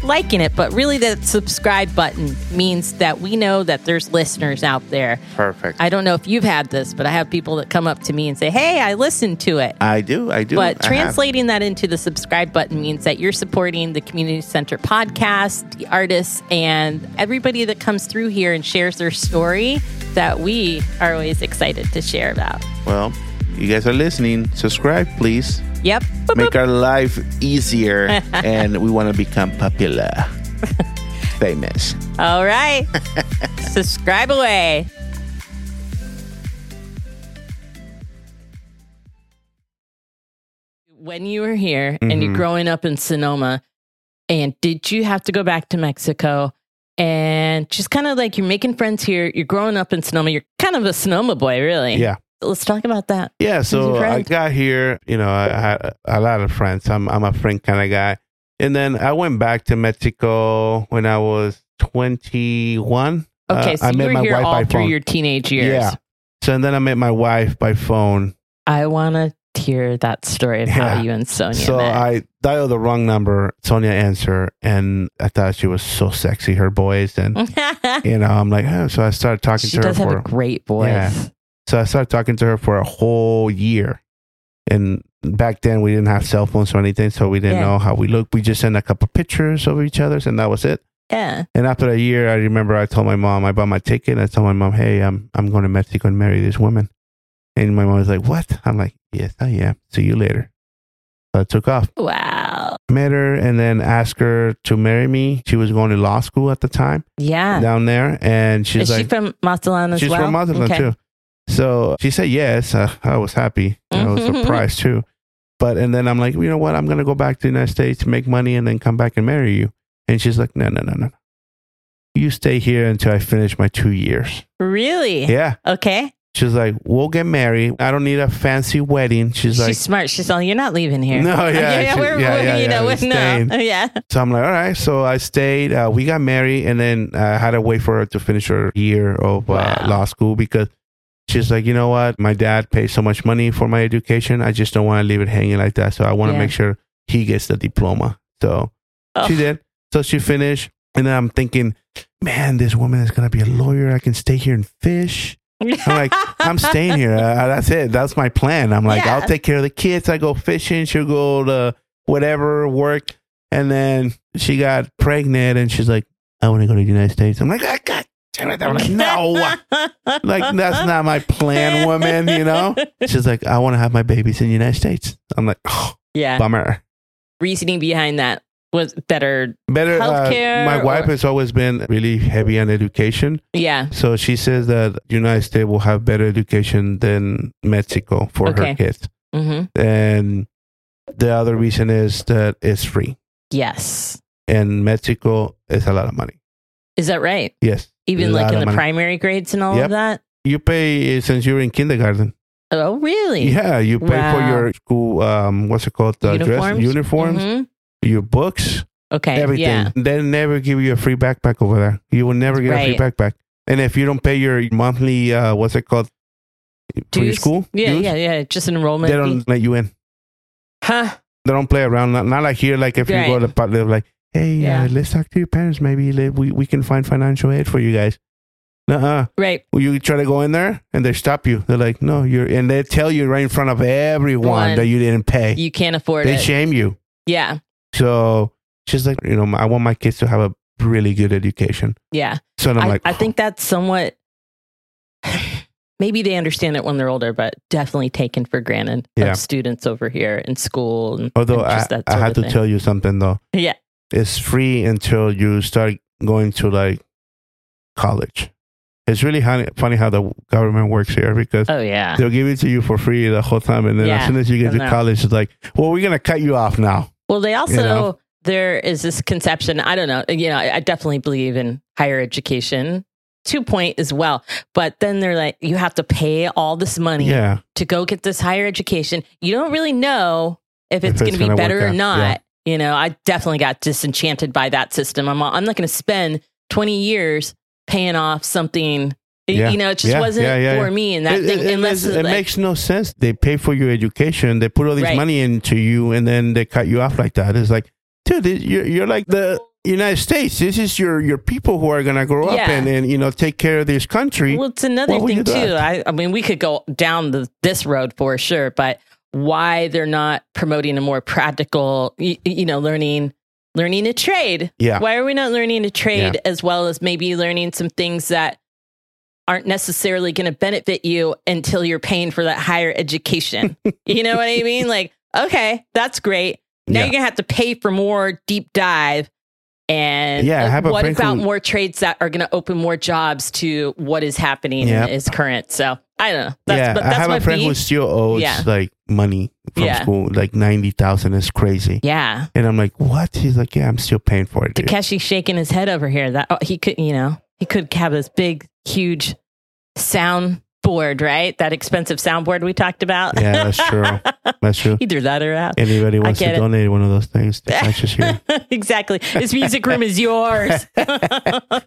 Liking it, but really that subscribe button means that we know that there's listeners out there. Perfect. I don't know if you've had this, but I have people that come up to me and say, Hey, I listened to it. I do, I do. But I have. translating that into the subscribe button means that you're supporting the Community Center podcast, the artists, and everybody that comes through here and shares their story that we are always excited to share about. Well, you guys are listening. Subscribe, please. Yep. Boop, Make boop. our life easier (laughs) and we want to become popular. Famous. All right. (laughs) subscribe away. When you were here and you're Mhm. growing up in Sonoma, and did you have to go back to Mexico? And just kind of like you're making friends here, you're growing up in Sonoma, you're kind of a Sonoma boy, really. Yeah. Let's talk about that. Yeah, so I got here, you know, I had a lot of friends. I'm I'm a friend kind of guy. And then I went back to Mexico when I was 21. Okay, Uh, so I you met were my here wife all by through phone. your teenage years. Yeah. So and then I met my wife by phone. I want to hear that story of how you and Sonia so met. I dialed the wrong number. Sonia answered, and I thought she was so sexy, her voice, and (laughs) you know, I'm like, oh. so I started talking she to her does have for. a great voice. Yeah. So I started talking to her for a whole year, and back then we didn't have cell phones or anything, so we didn't Yeah. know how we looked. We just sent a couple pictures of each other's, and that was it. Yeah. And after a year, I remember I told my mom, I bought my ticket. And I told my mom, hey, I'm I'm going to Mexico and marry this woman. And my mom was like, what? I'm like, yes, I am. See you later. So I took off, Wow. met her, and then asked her to marry me. She was going to law school at the time Yeah. down there, and she's Is like, she from Mazatlan as she's well? She's from Mazatlan Okay. too. So she said yes. Uh, I was happy. I was Mhm. surprised too. But and then I'm like, you know what? I'm gonna go back to the United States, make money, and then come back and marry you. And she's like, no, no, no, no. You stay here until I finish my two years. Really? Yeah. Okay. She's like, we'll get married. I don't need a fancy wedding. She's like She's like, smart. She's all, you're not leaving here. No, (laughs) yeah, yeah, she- we're, yeah, we're, yeah, you yeah, know, with- no. (laughs) Yeah. so I'm like, all right. So I stayed. Uh, we got married, and then I had to wait for her to finish her year of uh, Wow. law school because she's like, you know what? My dad pays so much money for my education. I just don't want to leave it hanging like that. So I want to Yeah. make sure he gets the diploma. So Oh. she did. So she finished, and then I'm thinking, man, this woman is gonna be a lawyer. I can stay here and fish. I'm like, I'm staying here. (laughs) Uh, that's it. That's my plan. I'm like, Yeah. I'll take care of the kids. I go fishing. She'll go to whatever work. And then she got pregnant and she's like, I want to go to the United States. I'm like, God damn it. I'm like, no. (laughs) like, that's not my plan, woman, you know? She's like, I want to have my babies in the United States. I'm like, oh, (sighs) yeah. bummer. Reasoning behind that was better. Better. Uh, Healthcare my wife has always been really heavy on education. Yeah. So she says that the United States will have better education than Mexico for Okay. her kids. hmm And the other reason is that it's free. Yes. And Mexico is a lot of money. Is that right? Yes. Even like in the money. primary grades and all Yep. of that? You pay uh, since you're in kindergarten. Oh, really? Yeah, you pay for your school. Um, what's it called? The dress Uniforms? uniforms, Mhm. your books, Okay. everything. Yeah. They never give you a free backpack over there. You will never get a free backpack. And if you don't pay your monthly, uh, what's it called? For your school? Yeah, dues, yeah, yeah. Just an enrollment. They don't let you in. Huh? They don't play around. Not, not like here. Like if you go to the like, hey, Yeah. uh, let's talk to your parents. Maybe we we can find financial aid for you guys. Uh-uh. Right. You try to go in there and they stop you. They're like, no, you're, and they tell you right in front of everyone One. that you didn't pay. You can't afford they it. They shame you. yeah. So she's like, you know, I want my kids to have a really good education. Yeah. So I'm I, like, I think that's somewhat. (sighs) Maybe they understand it when they're older, but definitely taken for granted Yeah. of students over here in school. And, although and I, just that I of to thing. tell you something though. (laughs) Yeah. It's free until you start going to like college. It's really funny, how the government works here because Oh, yeah. they'll give it to you for free the whole time. And then Yeah, as soon as you get to college, it's like, well, we're going to cut you off now. Well, they also, know? there is this conception. I don't know. You know, I, definitely believe in higher education to point as well. But then they're like, you have to pay all this money Yeah. to go get this higher education. You don't really know if If it's, it's going to be better or not. yeah. You know, I definitely got disenchanted by that system. I'm, I'm not going to spend 20 years paying off something. Yeah. You know, it just Yeah, wasn't yeah, yeah, for yeah. me. And that it, thing, it- it unless makes- it like- makes no sense. They pay for your education. They put all this Right. money into you, and then they cut you off like that. It's like, dude, you're you're like the United States. This is your your people who are gonna grow up and and you know take care of this country. Well, it's another thing too. I, I mean, we could go down the, this road for sure, but why they're not promoting a more practical, you, you know, learning learning a trade? yeah, Why are we not learning a trade as well as maybe learning some things that aren't necessarily going to benefit you until you're paying for that higher education? (laughs) you know what I mean? Like, okay, that's great. Now Yeah. you're going to have to pay for more deep dive. And Yeah, what about more trades that are going to open more jobs to what is happening is current? So I don't know. That's, yeah. but I have my a friend who still owes Yeah. like money from Yeah. school, like ninety thousand. is crazy. Yeah. And I'm like, what? He's like, yeah, I'm still paying for it. dude." Takeshi shaking his head over here. That oh, he could, you know, he could have this big, huge sound board, right? That expensive soundboard we talked about. Yeah, that's true. (laughs) That's true. Either that or that. Anybody wants to it. donate one of those things? That's just here. (laughs) exactly. This music room is yours. (laughs)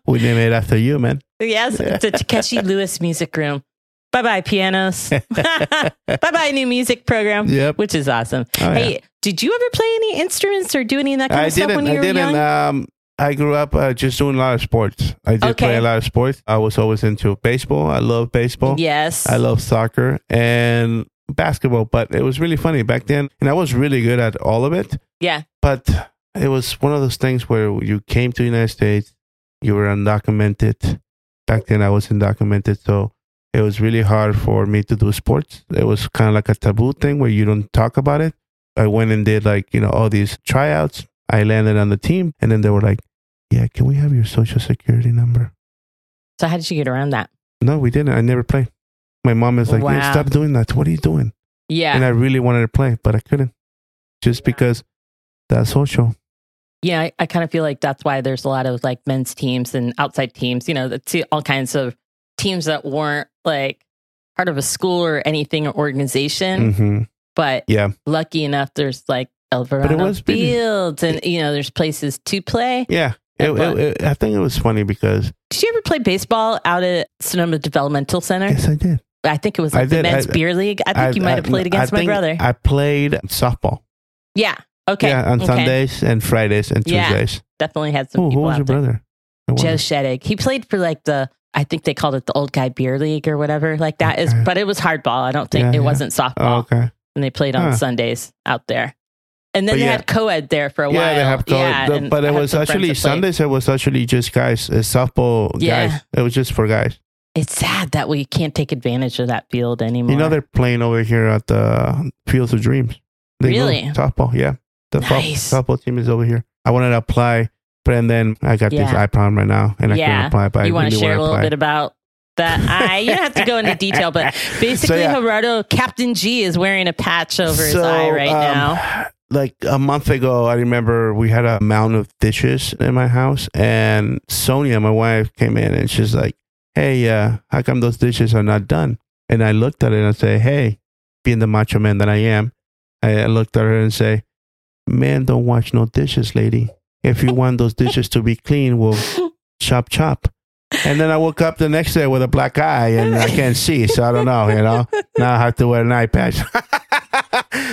We name it after you, man. yes, it's a Takeshi Lewis music room. Bye bye, pianos. (laughs) (laughs) bye bye, new music program. Yep. Which is awesome. Oh, hey, yeah. did you ever play any instruments or do any of that kind I of stuff when you I were didn't. young? Um, I grew up uh, just doing a lot of sports. I did Okay. play a lot of sports. I was always into baseball. I love baseball. yes. I love soccer and basketball. But it was really funny back then, and I was really good at all of it. yeah. But it was one of those things where you came to the United States, you were undocumented. Back then, I was undocumented, so it was really hard for me to do sports. It was kind of like a taboo thing where you don't talk about it. I went and did like you know all these tryouts. I landed on the team, and then they were like, "Yeah, can we have your social security number?" So how did you get around that? No, we didn't. I never played. My mom is like, "Yeah, Wow. "Stop doing that. What are you doing?" Yeah. And I really wanted to play, but I couldn't, just because that's social. yeah, I, I kind of feel like that's why there's a lot of like men's teams and outside teams, you know, all kinds of teams that weren't like part of a school or anything or organization. hmm But Yeah. lucky enough, there's like was really- Fields and, you know, there's places to play. Yeah. Yeah, It, it, it- I think it was funny because Did you ever play baseball out at Sonoma Developmental Center? yes, I did. I think it was I like the did. men's I- beer league. I think you might have played against I my brother. I played softball. yeah. Okay. Yeah, on okay. Sundays and Fridays and Yeah. Tuesdays. Definitely had some Oh, who people was your there. brother? Joe. Sheddick. He played for like the I think they called it the old guy beer league or whatever like that is Okay. but it was hardball. I don't think Yeah, it yeah. wasn't Oh, softball. okay. And they played on Huh. Sundays out there. And then But they yeah. had co-ed there for a while. Yeah, they have Yeah, the- but it was actually. Sundays. It was actually just guys, uh, softball guys. It was just for guys. It's sad that we can't take advantage of that field anymore. You know, they're playing over here at the Fields of Dreams. They Really? softball, yeah. The Nice. softball team is over here. I wanted to apply, and then I got this Yeah. eye problem right now, and I Yeah. couldn't apply. But you want to really share a little bit about that? I you don't have to go into detail, but (laughs) basically yeah. Gerardo Captain G is wearing a patch over his eye right um, now. like a month ago, I remember we had a mound of dishes in my house, and Sonia, my wife, came in and she's like, "Hey, uh, how come those dishes are not done?" And I looked at it and I say, "Hey, being the macho man that I am, I I looked at her and say, "Man, don't wash no dishes, lady. If you want those dishes to be clean, we'll (laughs) chop chop." And then I woke up the next day with a black eye and I can't see, so I don't know. You know, now I have to wear an eye patch. (laughs)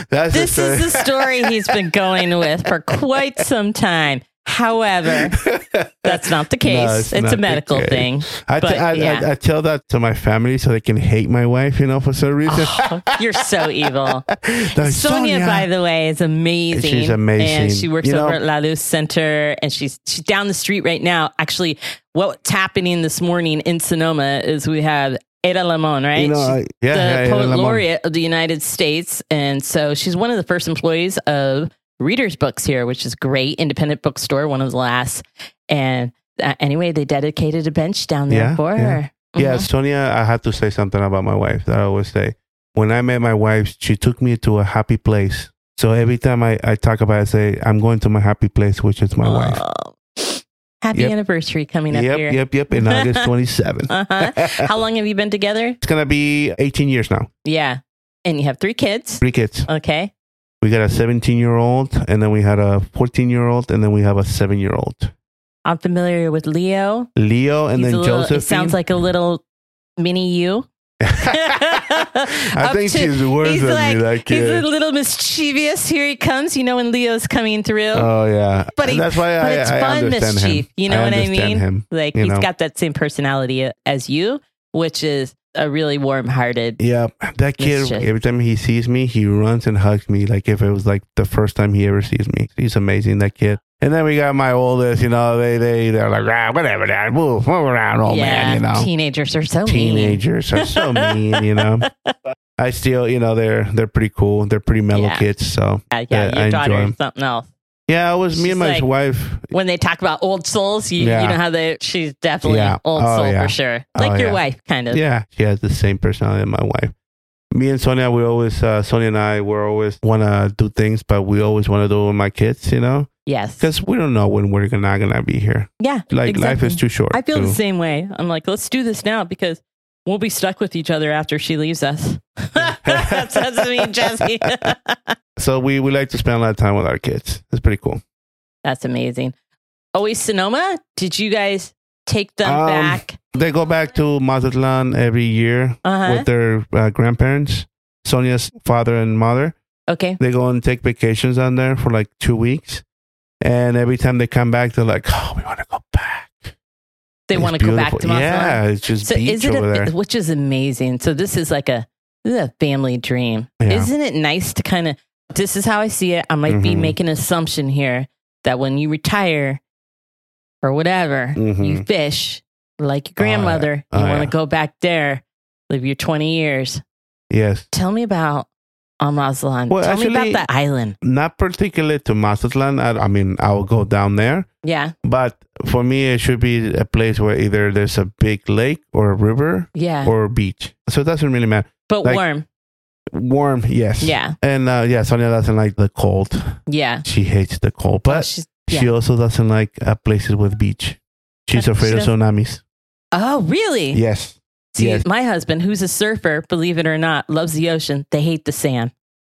That's the This story. is the story he's been going with for quite some time. However, (laughs) that's not the case. No, it's it's a medical thing. I, t- But, I, yeah. I, I tell that to my family so they can hate my wife, you know, for some reason. Oh, you're so evil. (laughs) Like, Sonia, by the way, is amazing. She's amazing. And she works You know- over at La Luz Center and she's she's down the street right now. Actually, what's happening this morning in Sonoma is we have Ada Limon, right? you know, I, uh, yeah, the yeah, poet laureate of the United States. And so she's one of the first employees of Reader's Books here, which is great. Independent bookstore, one of the last. And uh, anyway, they dedicated a bench down there Yeah, for yeah. her. Yeah, Mhm. Sonia, I have to say something about my wife that I always say. When I met my wife, she took me to a happy place. So every time I, I talk about it, I say, I'm going to my happy place, which is my wife. Oh. Happy Yep. anniversary coming up Yep, here. yep, yep. In August (laughs) 27. Uh-huh. (laughs) How long have you been together? It's going to be 18 years now. Yeah. And you have three kids. Three kids. Okay. We got a 17 year old, and then we had a 14 year old, and then we have a seven year old. I'm familiar with Leo. Leo, and He's then Joseph. Sounds like a little mini you. (laughs) (laughs) I think to- she's worse he's than like- me. That He's a little mischievous. Here he comes. You know when Leo's coming through. Oh yeah, But he- that's why but I, it's I fun understand mischief. him. You know I what I mean? Him. like he's know. got that same personality as you, which is a really warm-hearted. Yeah, that kid. Mischief. Every time he sees me, he runs and hugs me like if it was like the first time he ever sees me. He's amazing, that kid. And then we got my oldest. You know, they they they're like ah, whatever, dad, move, move around, old yeah, man. You know, teenagers are so mean. teenagers are so mean. You know, (laughs) I still, you know, they're they're pretty cool. They're pretty mellow Yeah. kids. So Yeah, yeah, your I daughter is something else. Yeah, it was me and my like- wife. When they talk about old souls, you, Yeah. you know how they she's definitely Yeah. old Oh, soul yeah. for sure. Like Oh, your wife, kind of. Yeah, she has the same personality as my wife. Me and Sonia, we always, uh, Sonia and I, we always want to do things, but we always want to do it with my kids, you know, Yes. because we don't know when we're not gonna be here. Yeah. Like life is too short. I feel to- the same way. I'm like, let's do this now because we'll be stuck with each other after she leaves us. (laughs) That's, that's me, Jesse. (laughs) So we we like to spend a lot of time with our kids. It's pretty cool. that's amazing. Always Sonoma. Did you guys take them Um, back? They go back to Mazatlan every year Uh huh. with their uh, grandparents, Sonia's father and mother. Okay. They go and take vacations down there for like two weeks, and every time they come back, they're like, "Oh, we want to go back." They want to go back to Mazatlan. Yeah, it's just So beach is it over a, there. which is amazing. So this is like a this is a family dream. Yeah. Isn't it nice to kind of this is how I see it. I might be Mhm. making an assumption here that when you retire or whatever, you Mhm. fish like your Oh, grandmother. Oh, you want to yeah. go back there, live your 20 years. Yes, Tell me about Amazlan. Well, Tell me actually- about that island. not particularly to Mazatlan. I, I mean, I will go down there, Yeah. but for me, it should be a place where either there's a big lake or a river Yeah. or a beach. So it doesn't really matter. but like- warm. Warm, yes. Yeah. And uh, yeah, Sonia doesn't like the cold. Yeah. She hates the cold, but she's- she also doesn't like uh, places with beach. She's afraid she of tsunamis. oh, really? Yes. See, Yes. my husband, who's a surfer, believe it or not, loves the ocean. They hate the sand.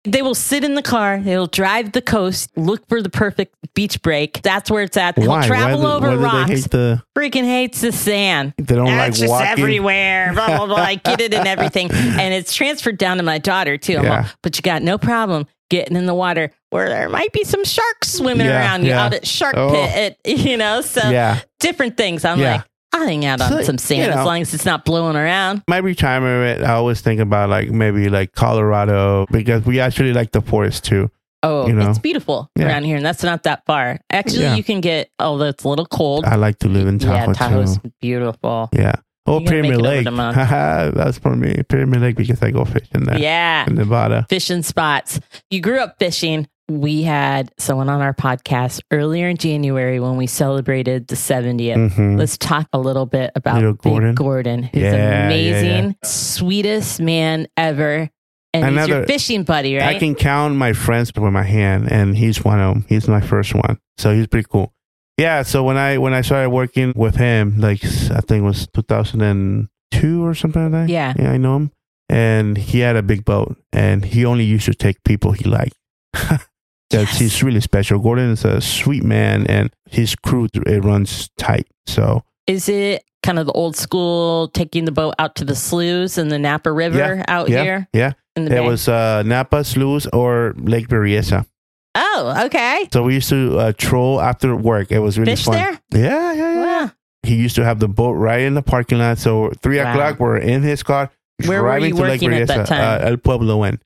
They will sit in the car. They'll drive the coast, look for the perfect beach break. That's where it's at. They'll Why? travel why do, over rocks. they hate the? Freaking hates the sand. They don't And like walking. everywhere. (laughs) Blah, blah, blah. I get it and everything. And it's transferred down to my daughter, too. Yeah. like, but you got no problem getting in the water where there might be some sharks swimming Yeah, around you yeah. out at Shark Oh. Pit, at, (laughs) you know? So yeah. different things. I'm like, I'll hang out on So, some sand you know. as long as it's not blowing around. My retirement, I always think about like maybe like Colorado because we actually like the forest too. Oh, you know? it's beautiful Yeah. around here, and that's not that far. Actually, Yeah. you can get, although it's a little cold. I like to live in Tahoe. yeah, Tahoe Tahoe's too. beautiful. Yeah. Oh, Pyramid Lake. (laughs) That's for me. Pyramid Lake because I go fishing there Yeah, in Nevada. fishing spots. You grew up fishing. We had someone on our podcast earlier in January when we celebrated the 70th. hmm Let's talk a little bit about Little Big Gordon. Gordon, who's Yeah, yeah, amazing, yeah. sweetest man ever. And he's your Another- fishing buddy, right? I can count my friends with my hand, and he's one of them. He's my first one, so he's pretty cool. Yeah. So when I when I started working with him, like I think it was 2002 or something like that. Yeah. Yeah, I know him, and he had a big boat, and he only used to take people he liked. (laughs) That's Yes. he's really special. Gordon is a sweet man, and his crew it runs tight. So Is it kind of the old school taking the boat out to the sloughs and the Napa River Yeah, out yeah, here yeah. in the It bay? was uh, Napa sloughs or Lake Berryessa. oh, okay. So we used to uh, troll after work. It was really Fish fun. there? Yeah, yeah, yeah. Wow. He used to have the boat right in the parking lot. So three Wow. o'clock, we're in his car. Where were driving you to Lake working at that time? Uh, El Pueblo in.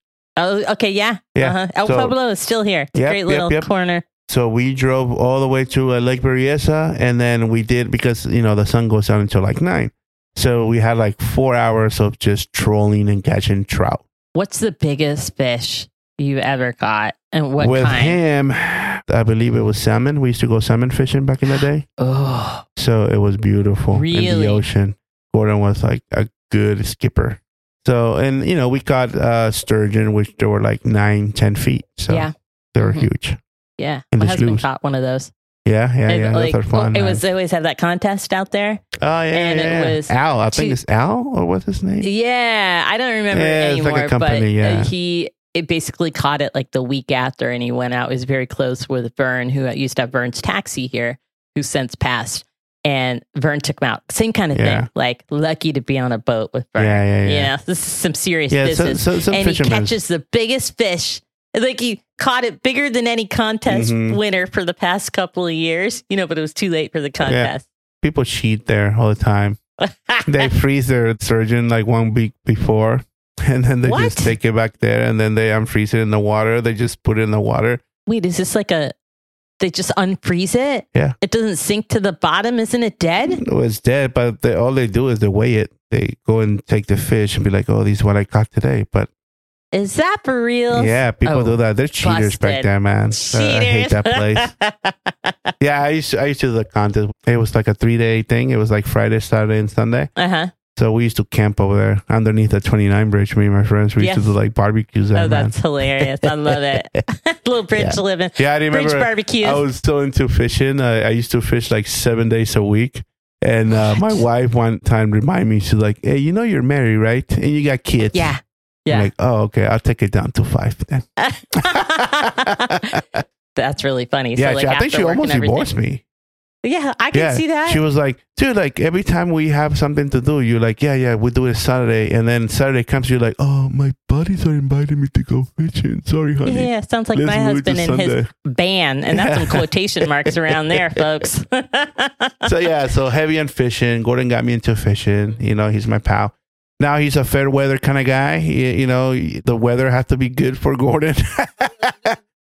Oh, okay, yeah. Yeah, Uh-huh. El so- Pueblo is still here. It's a great little yep. corner. So we drove all the way to uh, Lake Berryessa, and then we did because you know the sun goes down until like nine. So we had like four hours of just trolling and catching trout. What's the biggest fish you ever caught, and what With kind? him, I believe it was salmon. We used to go salmon fishing back in the day. Oh, So it was beautiful in the ocean. Gordon was like a good skipper. So and you know we caught uh, sturgeon, which they were like nine, ten feet. So Yeah. they were Mhm. huge. yeah. In My husband sloughs. caught one of those. Yeah, yeah, And, yeah. like, those are fun. it was they always have that contest out there. oh yeah, and it yeah, yeah. was Al. I think two- it's Al or what's his name? Yeah, I don't remember Yeah, it like anymore. a company, but yeah. uh, he it basically caught it like the week after, and he went out. He was very close with Vern, who used to have Vern's taxi here, who since passed. And Vern took him out. Same kind of Yeah. thing. Like lucky to be on a boat with Vern. Yeah, yeah, yeah. You know, this is some serious Yeah, so, business. so some and he catches the biggest fish. Like he caught it bigger than any contest Mhm. winner for the past couple of years. You know, but it was too late for the contest. People cheat there all the time. (laughs) They freeze their sturgeon like one week before, and then they What? just take it back there, and then they unfreeze it in the water. They just put it in the water. Wait, is this like a? They just unfreeze it. Yeah. It doesn't sink to the bottom. Isn't it dead? It was dead, but they, all they do is they weigh it. They go and take the fish and be like, "Oh, these is what I caught today." But Is that for real? yeah, people Oh, do that. They're cheaters back there, man. Uh, I hate that place. place. (laughs) Yeah, I used to, I used to do the contest. It was like a three day thing. It was like Friday, Saturday, and Sunday. uh huh. So we used to camp over there underneath the 29 bridge. Me and my friends, we used to do like barbecues Oh, man. that's hilarious. I love it. (laughs) (laughs) Little bridge Yeah. living. Yeah, I remember. Bridge remember. barbecue. I was still into fishing. I, I used to fish like seven days a week. And uh, my wife one time reminded me, she's like, "Hey, you know you're married, right? And you got kids." yeah. I'm Yeah. like, oh, okay. I'll take it down to five then. (laughs) That's really funny. yeah, so, like, I think she almost divorced me. Yeah, I can yeah, see that. She was like, dude, like every time we have something to do, you're like, yeah, yeah, we do it Saturday, and then Saturday comes, you're like, oh, my buddies are inviting me to go fishing. Sorry, honey. yeah, sounds like Let's my move it to husband and his Sunday." ban, and that's some (laughs) quotation marks around there, folks. (laughs) so yeah, so heavy on fishing. Gordon got me into fishing. You know, he's my pal. Now he's a fair weather kind of guy. He, you know, the weather has to be good for Gordon. (laughs)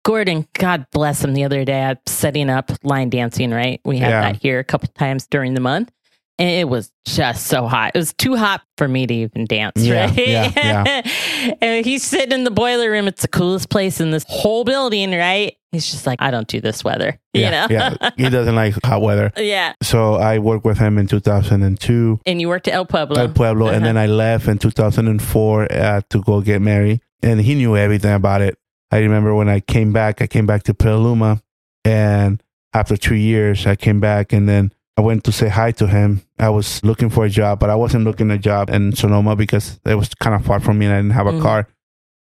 Gordon, God bless him. The other day, I'm setting up line dancing. Right, we had Yeah. that here a couple times during the month, and it was just so hot. It was too hot for me to even dance. Yeah, right? yeah, (laughs) and he's sitting in the boiler room. It's the coolest place in this whole building. Right? He's just like, I don't do this weather. (laughs) yeah, you know? yeah. He (laughs) doesn't like hot weather. yeah. So I worked with him in 2002 And you worked at El Pueblo. El Pueblo, and Uh-huh. then I left in 2004 uh, to go get married. And he knew everything about it. I remember when I came back, I came back to Petaluma, and after two years, I came back, and then I went to say hi to him. I was looking for a job, but I wasn't looking a job in Sonoma because it was kind of far from me, and I didn't have a Mhm. car.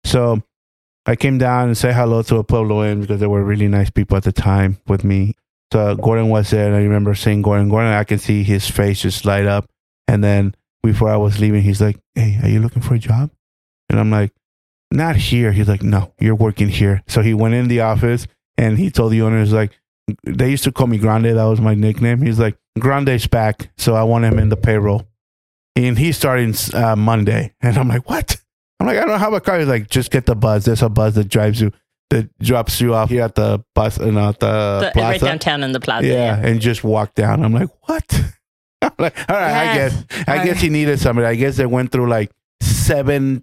So I came down and say hello to a Pueblo Inn because they were really nice people at the time with me. So Gordon was there, and I remember saying Gordon, Gordon, I can see his face just light up. And then before I was leaving, he's like, "Hey, are you looking for a job?" And I'm like, "Not here." He's like, "No, you're working here." So he went in the office and he told the owners like, they used to call me Grande. That was my nickname. He's like, "Grande's back, so I want him in the payroll." And he's starting uh, Monday, and I'm like, "What?" I'm like, "I don't have a car." He's like, "Just get the bus. There's a bus that drives you, that drops you off here at the bus, and at the, The- plaza." right downtown in the plaza. yeah, and just walk down. I'm like, what? (laughs) I'm like, all right, I guess, I All guess he needed somebody. I guess they went through like 17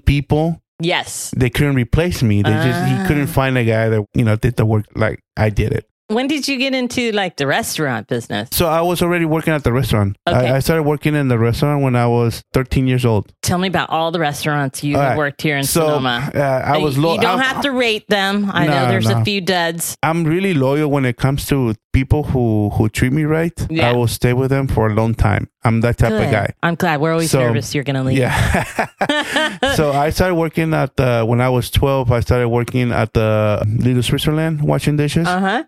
people. Yes. They couldn't replace me. They just he Ah. couldn't find a guy that you know did the work like I did it. When did you get into like the restaurant business? So I was already working at the restaurant. Okay. I, I started working in the restaurant when I was 13 years old. Tell me about all the restaurants you All have right. worked here in So Sonoma. uh, I was. Lo- you don't I'm- have to rate them. I No, know there's no. a few duds. I'm really loyal when it comes to people who who treat me right. Yeah. I will stay with them for a long time. I'm that type Good. of guy. I'm glad. We're always So, nervous you're going to leave. Yeah. (laughs) (laughs) so I started working at the when I was 12. I started working at the Little Switzerland washing dishes Uh huh.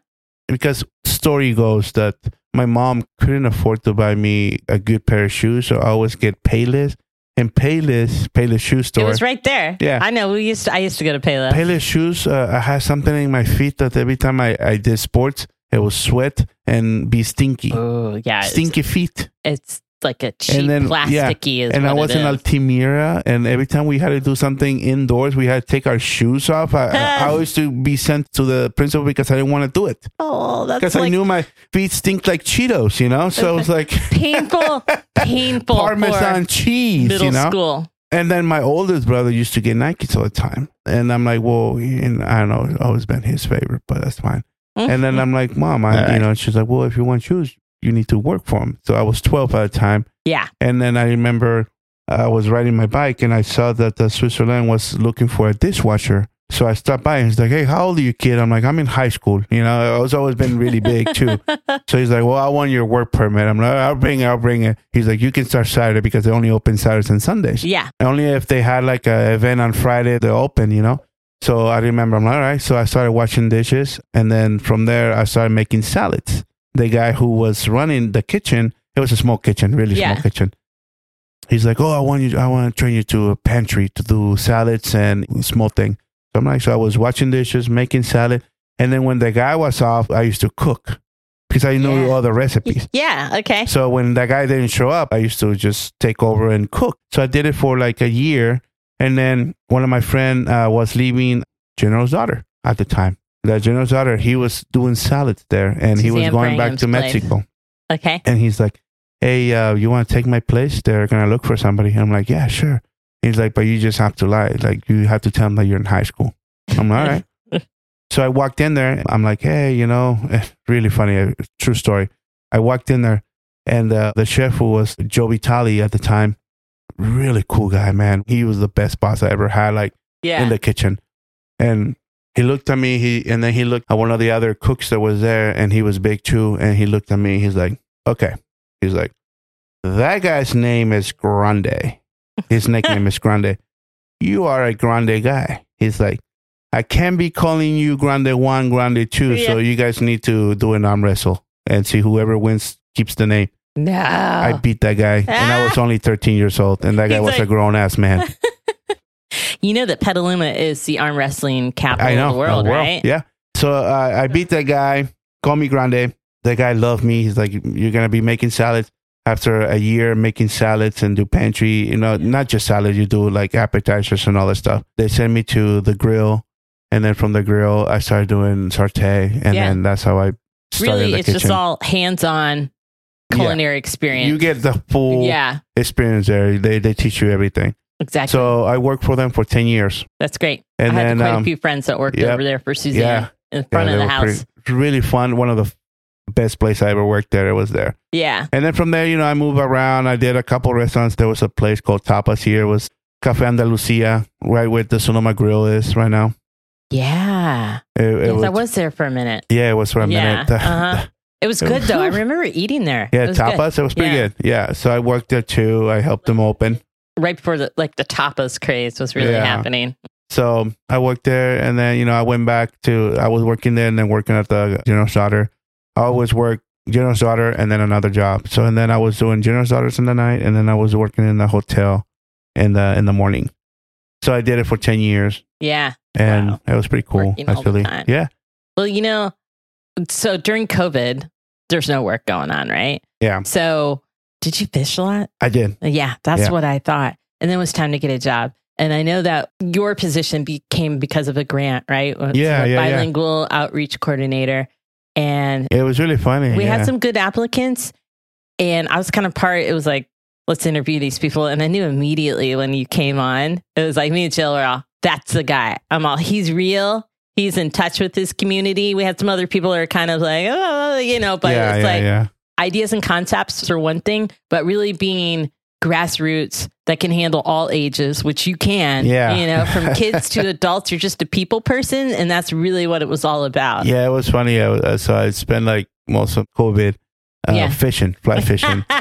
Because story goes that my mom couldn't afford to buy me a good pair of shoes, so I always get Payless and Payless Payless shoe store. It was right there. Yeah. I know. We used to, I used to go to Payless. Payless shoes. Uh, I had something in my feet that every time I, I did sports, it was sweat and be stinky, Oh, yeah. Stinky feet. it's like a cheap then- yeah. plasticky is and I was it in is. Altamira, and every time we had to do something indoors, we had to take our shoes off. I, I, I (laughs) used to be sent to the principal because I didn't want to do it Oh, that's because I knew my feet stink like Cheetos, you know. So it was like (laughs) painful, painful Parmesan cheese, middle you know. school. And then my oldest brother used to get Nikes all the time, and I'm like, well, and I don't know, it's always been his favorite, but that's fine. And then mm-hmm. I'm like, mom, I, you know, she's like, well, if you want shoes, you need to work for them. So I was 12 at the time. yeah, And then I remember uh, I was riding my bike and I saw that the Switzerland was looking for a dishwasher. So I stopped by and he's like, Hey, how old are you, kid? I'm like, I'm in high school. You know, I was always been really big too. (laughs) so he's like, Well, I want your work permit. I'm like, I'll bring it, I'll bring it. He's like, You can start Saturday because they only open Saturdays and Sundays. yeah. Only if they had like an event on Friday, they open, you know? So I remember, I'm like, all right. So I started washing dishes. And then from there, I started making salads. The guy who was running the kitchen, it was a small kitchen, really Yeah. small kitchen. He's like, oh, I want you, I want to train you to a pantry to do salads and small thing. So I'm like, so I was washing dishes, making salad. And then when the guy was off, I used to cook because I knew Yeah. all the recipes. Yeah. Okay. So when that guy didn't show up, I used to just take over and cook. So I did it for like a year. And then one of my friend uh, was leaving General's daughter at the time. The General's daughter, he was doing salads there and he was going back Brangham's to place. Mexico. Okay. And he's like, hey, uh, you want to take my place? They're going to look for somebody. And I'm like, yeah, sure. He's like, but you just have to lie. Like, you have to tell them that you're in high school. I'm like, all right. (laughs) so I walked in there. I'm like, hey, you know, (laughs) really funny, true story. I walked in there and uh, the chef who was Joe Vitale at the time, really cool guy, man. He was the best boss I ever had, like Yeah. in the kitchen. And he looked at me, he and then he looked at one of the other cooks that was there, and he was big too. And he looked at me, he's like, Okay. He's like, That guy's name is Grande. (laughs) His nickname is Grande. You are a Grande guy. He's like, I can't be calling you Grande one, Grande two. So you guys need to do an arm wrestle and see whoever wins keeps the name. no. I beat that guy, and I was ah. only 13 years old, and that guy He's was a grown ass man. (laughs) you know that Petaluma is the arm wrestling capital know of the world, the right? Yeah. So uh, I beat that guy. Call me Grande. That guy loved me. He's like, you're gonna be making salads after a year making salads and do pantry. You know, not just salads. You do like appetizers and all that stuff. They sent me to the grill, and then from the grill, I started doing saute, and Yeah. then that's how I started Really, it's kitchen. just all hands-on Yeah. culinary experience. you get the full yeah, experience there. They they teach you everything. Exactly. So I worked for them for ten years. That's great. And I had quite um, a few friends that worked yep. over there for Suzanne Yeah. in front yeah, of the house. pretty- really fun. One of the best place I ever worked there. It was there. Yeah. And then from there, you know, I moved around. I did a couple restaurants. There was a place called Tapas here. It was Cafe Andalucia, right where the Sonoma Grill is right now. Yeah. It, it yes, was, I was there for a minute. Yeah, it was for a Yeah, minute. (laughs) uh-huh. It was good though. I remember eating there. yeah, It was good. Tapas. It was pretty Yeah. good. Yeah. So I worked there too. I helped them open. Right before the like the tapas craze was really Yeah. happening. So I worked there, and then you know I went back to I was working there, and then working at the General's Daughter. I always work General's Daughter, and then another job. So and then I was doing General's Daughters in the night, and then I was working in the hotel in the in the morning. So I did it for ten years, Yeah. and Wow. it was pretty cool. Working Actually, yeah, Well, you know, so during COVID, there's no work going on, right? yeah, So did you fish a lot? I did. Yeah, that's Yeah. what I thought. And then it was time to get a job. And I know that your position became because of a grant, right? Yeah, yeah, yeah. bilingual outreach coordinator. And It was really funny. we yeah. had some good applicants. And I was kind of part, it was like, let's interview these people. And I knew immediately when you came on, it was like me and Jill were all, that's the guy. I'm all, he's real. he's in touch with his community. We had some other people that are kind of like, oh, you know, but yeah, it's yeah, like yeah. Ideas and concepts are one thing, but really being grassroots that can handle all ages, which you can. Yeah. You know, from (laughs) kids to adults, you're just a people person. And that's really what it was all about. Yeah, it was funny. I, was- so I spent like most of COVID uh, Yeah. fishing, fly fishing. (laughs)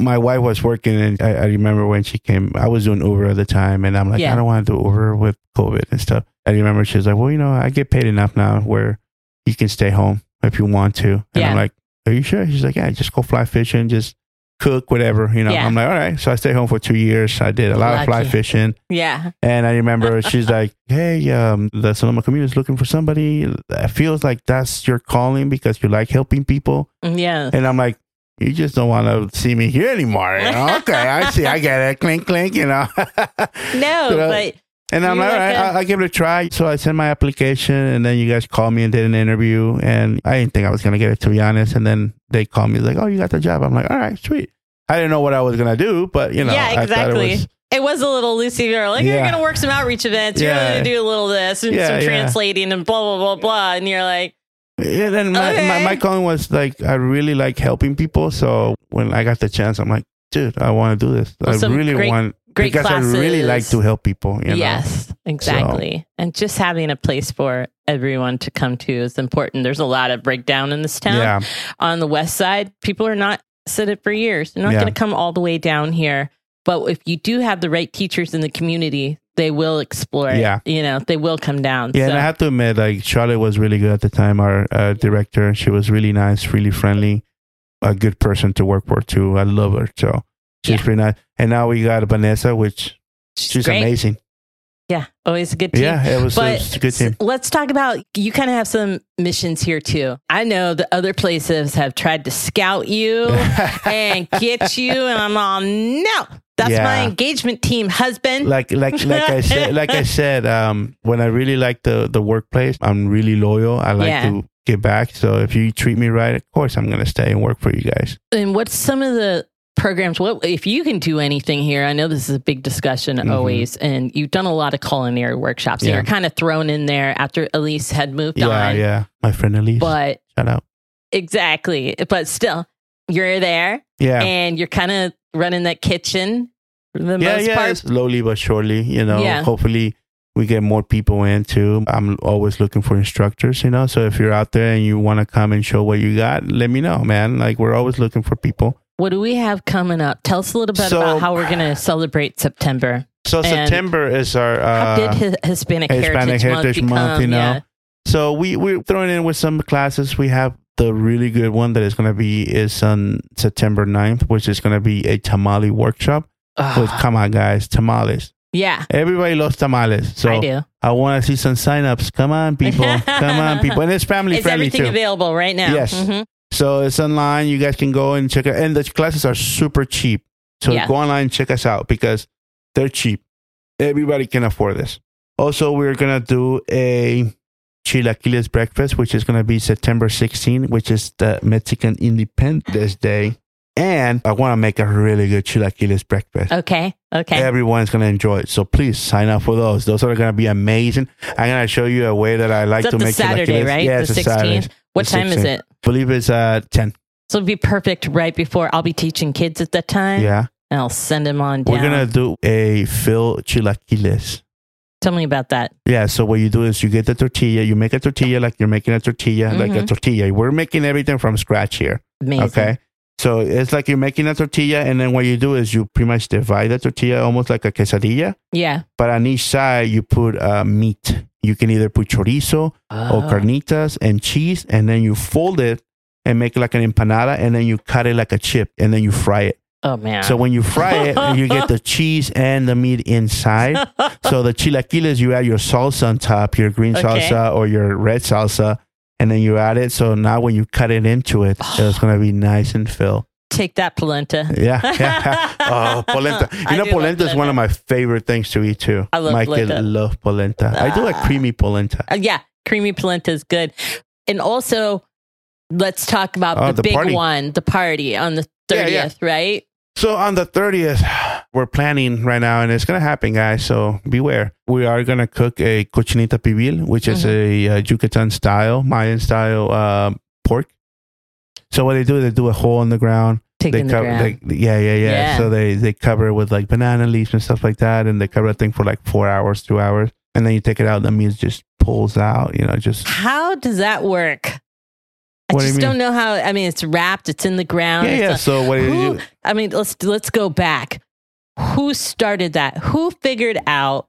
My wife was working, and I, I remember when she came. I was doing Uber at the time, and I'm like, Yeah. I don't want to do Uber with COVID and stuff. I remember she was like, Well, you know, I get paid enough now where you can stay home if you want to. And Yeah. I'm like, Are you sure? She's like, Yeah, just go fly fishing, just cook, whatever. You know, Yeah. I'm like, All right. So I stayed home for two years. I did a lot of fly fishing. yeah. And I remember (laughs) she's like, "Hey, um, the Sonoma community is looking for somebody. It feels like that's your calling because you like helping people." Yeah. And I'm like, "You just don't want to see me here anymore." You know? okay, I see. I get it. Clink, clink. You know. (laughs) No, know? but and I'm like, "All right, I'll, I'll give it a try." So I sent my application, and then you guys called me and did an interview, and I didn't think I was gonna get it to be honest. And then they called me like, "Oh, you got the job." I'm like, "All right, sweet." I didn't know what I was gonna do, but you know, yeah, exactly. it It was was, a little loosey. Like, you're going to work some outreach events. You're Yeah. going to do a little this and Yeah, some yeah. translating and blah, blah, blah, blah. And you're like, Yeah, then my, Okay. my, my calling was like I really like helping people. So when I got the chance, I'm like, dude, I want to do this. Well, I really great- want great because I really like to help people. You know? yes, exactly. And just having a place for everyone to come to is important. There's a lot of breakdown in this town. Yeah, On the west side, people are not set it for years. They're not Yeah. going to come all the way down here. But if you do have the right teachers in the community, they will explore it. Yeah. You know, they will come down. yeah. So- And I have to admit, like Charlotte was really good at the time. Our uh, director, she was really nice, really friendly, a good person to work for too. I love her. So she's Yeah. pretty nice. And now we got Vanessa, which she's great. amazing. Yeah, always a good team. Yeah, it was, it was a good team. let's talk about you kind of have some missions here too. I know the other places have tried to scout you (laughs) and get you, and I'm all no. That's Yeah. my engagement team husband. like like like I said (laughs) like I said um when I really like the the workplace I'm really loyal I like Yeah. to get back so if you treat me right of course I'm gonna stay and work for you guys and what's some of the programs? What if you can do anything here? I know this is a big discussion Mhm. always, and you've done a lot of culinary workshops. And you're kind of thrown in there after Elise had moved yeah on. yeah my friend Elise But shout out exactly, but still, you're there. yeah and you're kind of running that kitchen for the yeah most yeah part. slowly but surely you know Yeah. hopefully we get more people in too I'm always looking for instructors you know so if you're out there and you want to come and show what you got let me know man like we're always looking for people What do we have coming up? Tell us a little bit So- about how we're going to celebrate September. so And September is our How uh, did Hi- Hispanic, Hispanic Heritage, Heritage Month, Month, become? you know. Yeah. So we we're throwing in with some classes. We have the really good one that is going to be is on September 9th, which is going to be a tamale workshop. With come on, guys, tamales. yeah, Everybody loves tamales. So I do. I want to see some signups. Come on, people. (laughs) Come on, people. And it's family Is friendly everything too. available right now? Yes. Mhm. So it's online. You guys can go and check it. And the classes are super cheap. So Yeah. go online and check us out because they're cheap. Everybody can afford this. Also, we're going to do a chilaquiles breakfast, which is going to be September 16, which is the Mexican Independence Day. And I want to make a really good chilaquiles breakfast. Okay. Okay. Everyone's going to enjoy it. So please sign up for those. Those are going to be amazing. I'm going to show you a way that I like to make Saturday, chilaquiles. right? Yeah, the it's a Saturday. 16th. What The time is it? Believe it's uh, 10. So it'll be perfect right before I'll be teaching kids at that time. Yeah. And I'll send them on down. We're gonna do a fill chilaquiles. Tell me about that. Yeah, so what you do is you get the tortilla, you make a tortilla like you're making a tortilla, like a Mhm. tortilla. We're making everything from scratch here. Amazing. Okay. So it's like you're making a tortilla, and then what you do is you pretty much divide the tortilla almost like a quesadilla, Yeah. but on each side you put uh, meat. You can either put chorizo or Oh. carnitas and cheese, and then you fold it and make it like an empanada, and then you cut it like a chip, and then you fry it. Oh man. So when you fry it, you get the (laughs) cheese and the meat inside. So the chilaquiles, you add your salsa on top, your green Okay. salsa or your red salsa, and then you add it. So now when you cut it into it, (sighs) it's gonna be nice and filled. Take that polenta. Yeah, yeah. (laughs) (laughs) oh, polenta. I You know, love polenta is one of my favorite things to eat too. I love Michael polenta. love polenta. I do like Ah. creamy polenta. Uh, yeah, creamy polenta is good. And also, let's talk about Oh, the, the big party. one, the party on the Yeah, yeah. thirtieth, right? So on the 30th, (sighs) we're planning right now, and it's going to happen, guys. So beware. We are going to cook a cochinita pibil, which is a uh, Yucatan style, Mayan style uh, pork. So what they do, they do a hole in the ground. Take They in the they, yeah, yeah, yeah, Yeah. So they they cover it with like banana leaves and stuff like that, and they cover that thing for like four hours, two hours, and then you take it out, and the meat just pulls out. You know, just How does that work? I What do you just mean? don't know how. I mean, it's wrapped. It's in the ground. yeah, yeah. not- So what do you who, do? I mean, let's let's go back. Who started that? Who figured out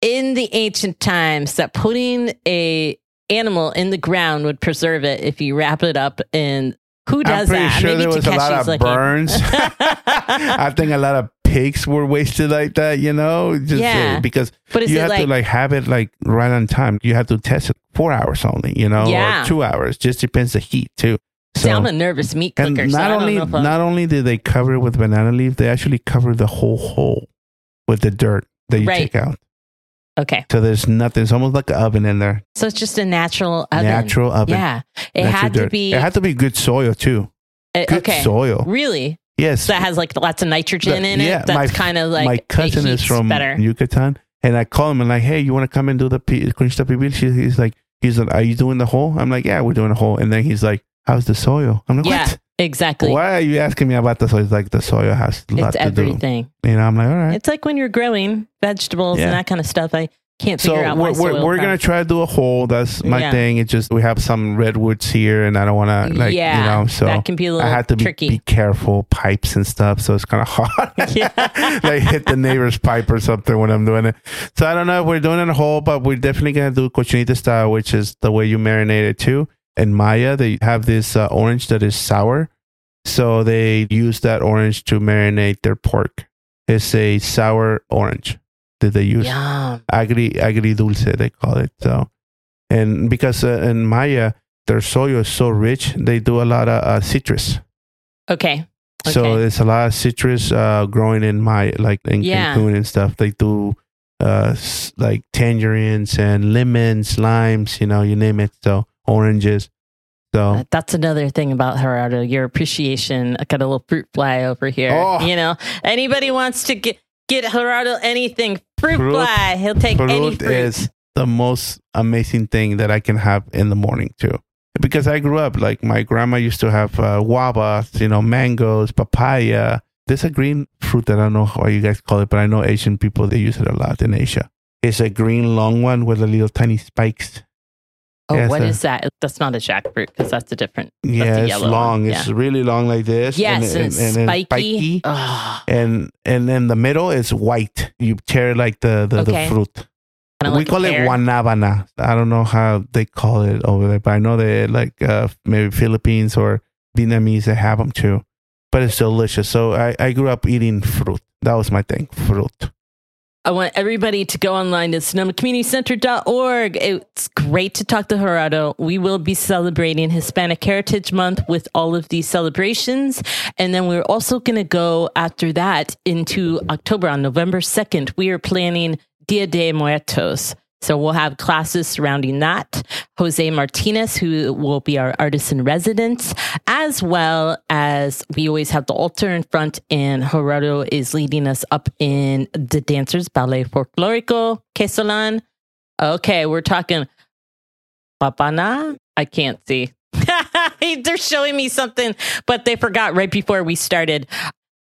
in the ancient times that putting a animal in the ground would preserve it if you wrap it up in who does I'm pretty that? sure Maybe there was a lot of looking. burns. (laughs) I think a lot of pigs were wasted like that, you know, just uh, Yeah. because but you have like, to like have it like right on time. You have to test it four hours only, you know, Yeah. or two hours. Just depends the heat too. see, So I'm a nervous meat and cooker. so I not don't only not only did they cover it with banana leaf, they actually cover the whole hole with the dirt that you Right. take out. okay, So there's nothing. It's almost like an oven in there. so it's just a natural oven. Natural oven. Yeah, it Natural had to be It had to be good soil too. uh, Good okay. soil. Really, Yes. so that has like lots of nitrogen The- in it. yeah, That's kind of like my cousin is from better. Yucatan, and I call him and like, hey, you want to come and do the pi- cochinita pibil? She, he's like, he's like, are you doing the hole? I'm like, yeah, we're doing the hole. And then he's like, how's the soil? I'm like, Yeah, what? exactly. Why are you asking me about the soil? He's like, the soil has a lot It's to do. everything. You know, I'm like, all right. It's like when you're growing vegetables Yeah. and that kind of stuff. I can't So out we're, we're, we're gonna try to do a hole. That's my Yeah. thing. It's just we have some redwoods here, and I don't want to like yeah, you know. So that can be a I little had to be, tricky. be careful, pipes and stuff. So it's kind of (laughs) hard. (laughs) Yeah. (laughs) like hit the neighbor's pipe or something when I'm doing it. So I don't know if we're doing it a whole, but we're definitely gonna do cochinita style, which is the way you marinate it too. In Maya, they have this uh, orange that is sour, so they use that orange to marinate their pork. It's a sour orange that they use Yum. agri agri dulce they call it so and because uh, in maya their soil is so rich they do a lot of uh, citrus Okay. so Okay. there's a lot of citrus uh, growing in maya like in Yeah. cancun and stuff they do uh, like tangerines and lemons limes you know you name it so oranges so Uh, That's another thing about Gerardo. Your appreciation. I got a little fruit fly over here. Oh. You know, anybody wants to get get Gerardo anything fruit, Fruit- fly, he'll take any fruit fruit. is the most amazing thing that I can have in the morning too. Because I grew up like my grandma used to have uh, guavas, you know, mangoes, papaya. There's a green fruit that I don't know how you guys call it, but I know Asian people they use it a lot in Asia. It's a green long one with a little tiny spikes. Oh, yeah, what so- is that? That's not a jackfruit because that's a different. Yeah, the it's yellow long. It's really long like this. Yes, and, it's then spiky. Oh, And and in the middle is white. You tear like the the, Okay. the fruit. we like a call it guanabana. I don't know how they call it over there, but I know they like uh, maybe Philippines or Vietnamese they have them too. But it's delicious. So I, I grew up eating fruit. That was my thing, fruit. I want everybody to go online to sonomacommunitycenter.org. It's great to talk to Gerardo. We will be celebrating Hispanic Heritage Month with all of these celebrations. And then we're also going to go after that into October on November 2nd. We are planning Dia de Muertos. So we'll have classes surrounding that. Jose Martinez, who will be our artist in residence, as well as we always have the altar in front, and Gerardo is leading us up in the dancers ballet folklorico quesolan. Okay, we're talking papana. I can't see. (laughs) They're showing me something, but they forgot right before we started.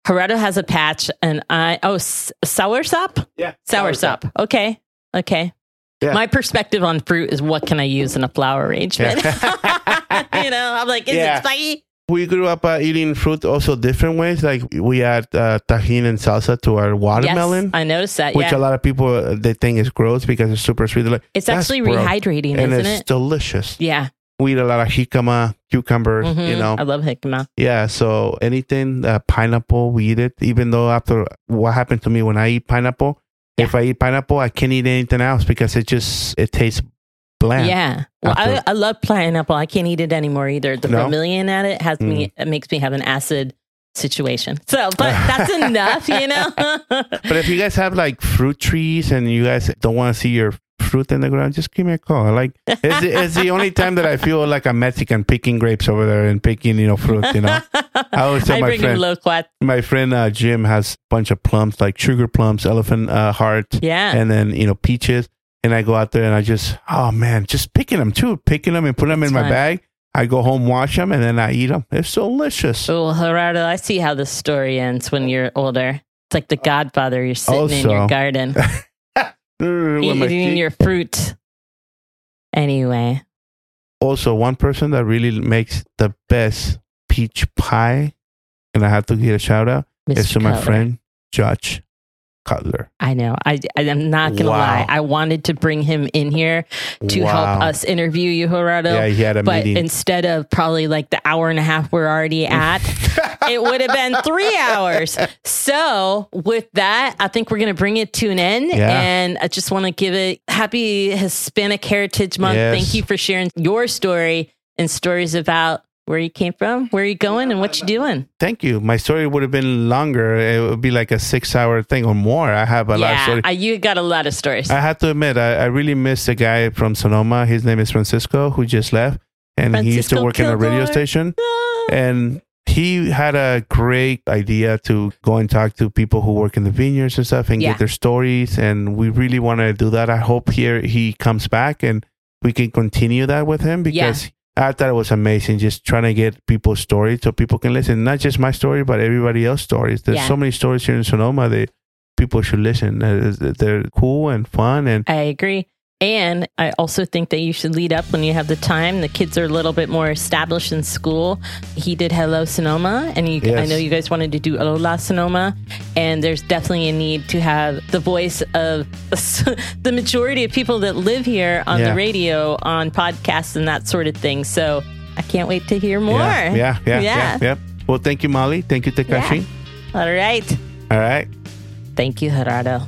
Gerardo has a patch, and I oh s- sour sop. Yeah. Sour sop. Okay. Okay. Yeah. My perspective on fruit is what can I use in a flower arrangement? (laughs) you know, I'm like, is Yeah. it spicy? We grew up uh, eating fruit also different ways. Like we add uh, Tajín and salsa to our watermelon, Yes, I noticed that. which yeah. a lot of people uh, they think is gross because it's super sweet. Like, it's "That's actually gross." rehydrating, and isn't it's it? delicious. Yeah. We eat a lot of jicama, cucumbers, Mhm. you know. I love jicama. Yeah, so anything uh, pineapple, we eat it. Even though after what happened to me when I eat pineapple, if I eat pineapple, I can't eat anything else because it just it tastes bland. Yeah. Well, I, I love pineapple. I can't eat it anymore either. The No? bromelain at it has me, Mm. it makes me have an acid situation. So, but (laughs) that's enough, you know? But if you guys have like fruit trees and you guys don't want to see your fruit in the ground, just give me a call. Like it's, the- it's the only time that I feel like a Mexican picking grapes over there and picking, you know, fruit. You know, I always tell I my friend, my friend uh, Jim has a bunch of plums, like sugar plums, elephant uh, heart, Yeah. and then you know peaches. And I go out there and I just, oh man, just picking them too, picking them and put them It's in my bag. I go home, wash them, and then I eat them. It's delicious. Oh, Gerardo, I see how the story ends when you're older. It's like the Godfather. You're sitting in your garden, (laughs) Mm, eating cheek. your fruit. Anyway, also one person that really makes the best peach pie, and I have to give a shout out is Mr. to my friend Judge Cutler. I know. I, I am not gonna Wow. lie. I wanted to bring him in here to help us interview you, Gerardo. Yeah, he had a but meeting. instead of probably like the hour and a half we're already at, (laughs) it would have been three hours. So, with that, I think we're going to bring it to an end. Yeah. And I just want to give it happy Hispanic Heritage Month. Yes. Thank you for sharing your story and stories about where you came from, where you're going, and what you're doing. Thank you. My story would have been longer. It would be like a six-hour thing or more. I have a lot of yeah, stories. I, you got a lot of stories. I have to admit, I, I really miss the guy from Sonoma. His name is Francisco, who just left, and he used to Francisco work in a radio station. Ah. and he had a great idea to go and talk to people who work in the vineyards and stuff and Yeah. get their stories and we really want to do that i hope here he comes back and we can continue that with him because i thought it was amazing just trying to get people's stories so people can listen not just my story but everybody else's stories there's Yeah. so many stories here in sonoma that people should listen they're cool and fun and I agree. And I also think that you should lead up when you have the time. The kids are a little bit more established in school. He did Hello Sonoma, and you, I know you guys wanted to do Hola Sonoma. And there's definitely a need to have the voice of (laughs) the majority of people that live here on Yeah. the radio, on podcasts, and that sort of thing. So I can't wait to hear more. yeah yeah yeah yeah, yeah. well thank you molly thank you takashi All right. all right Thank you, Gerardo.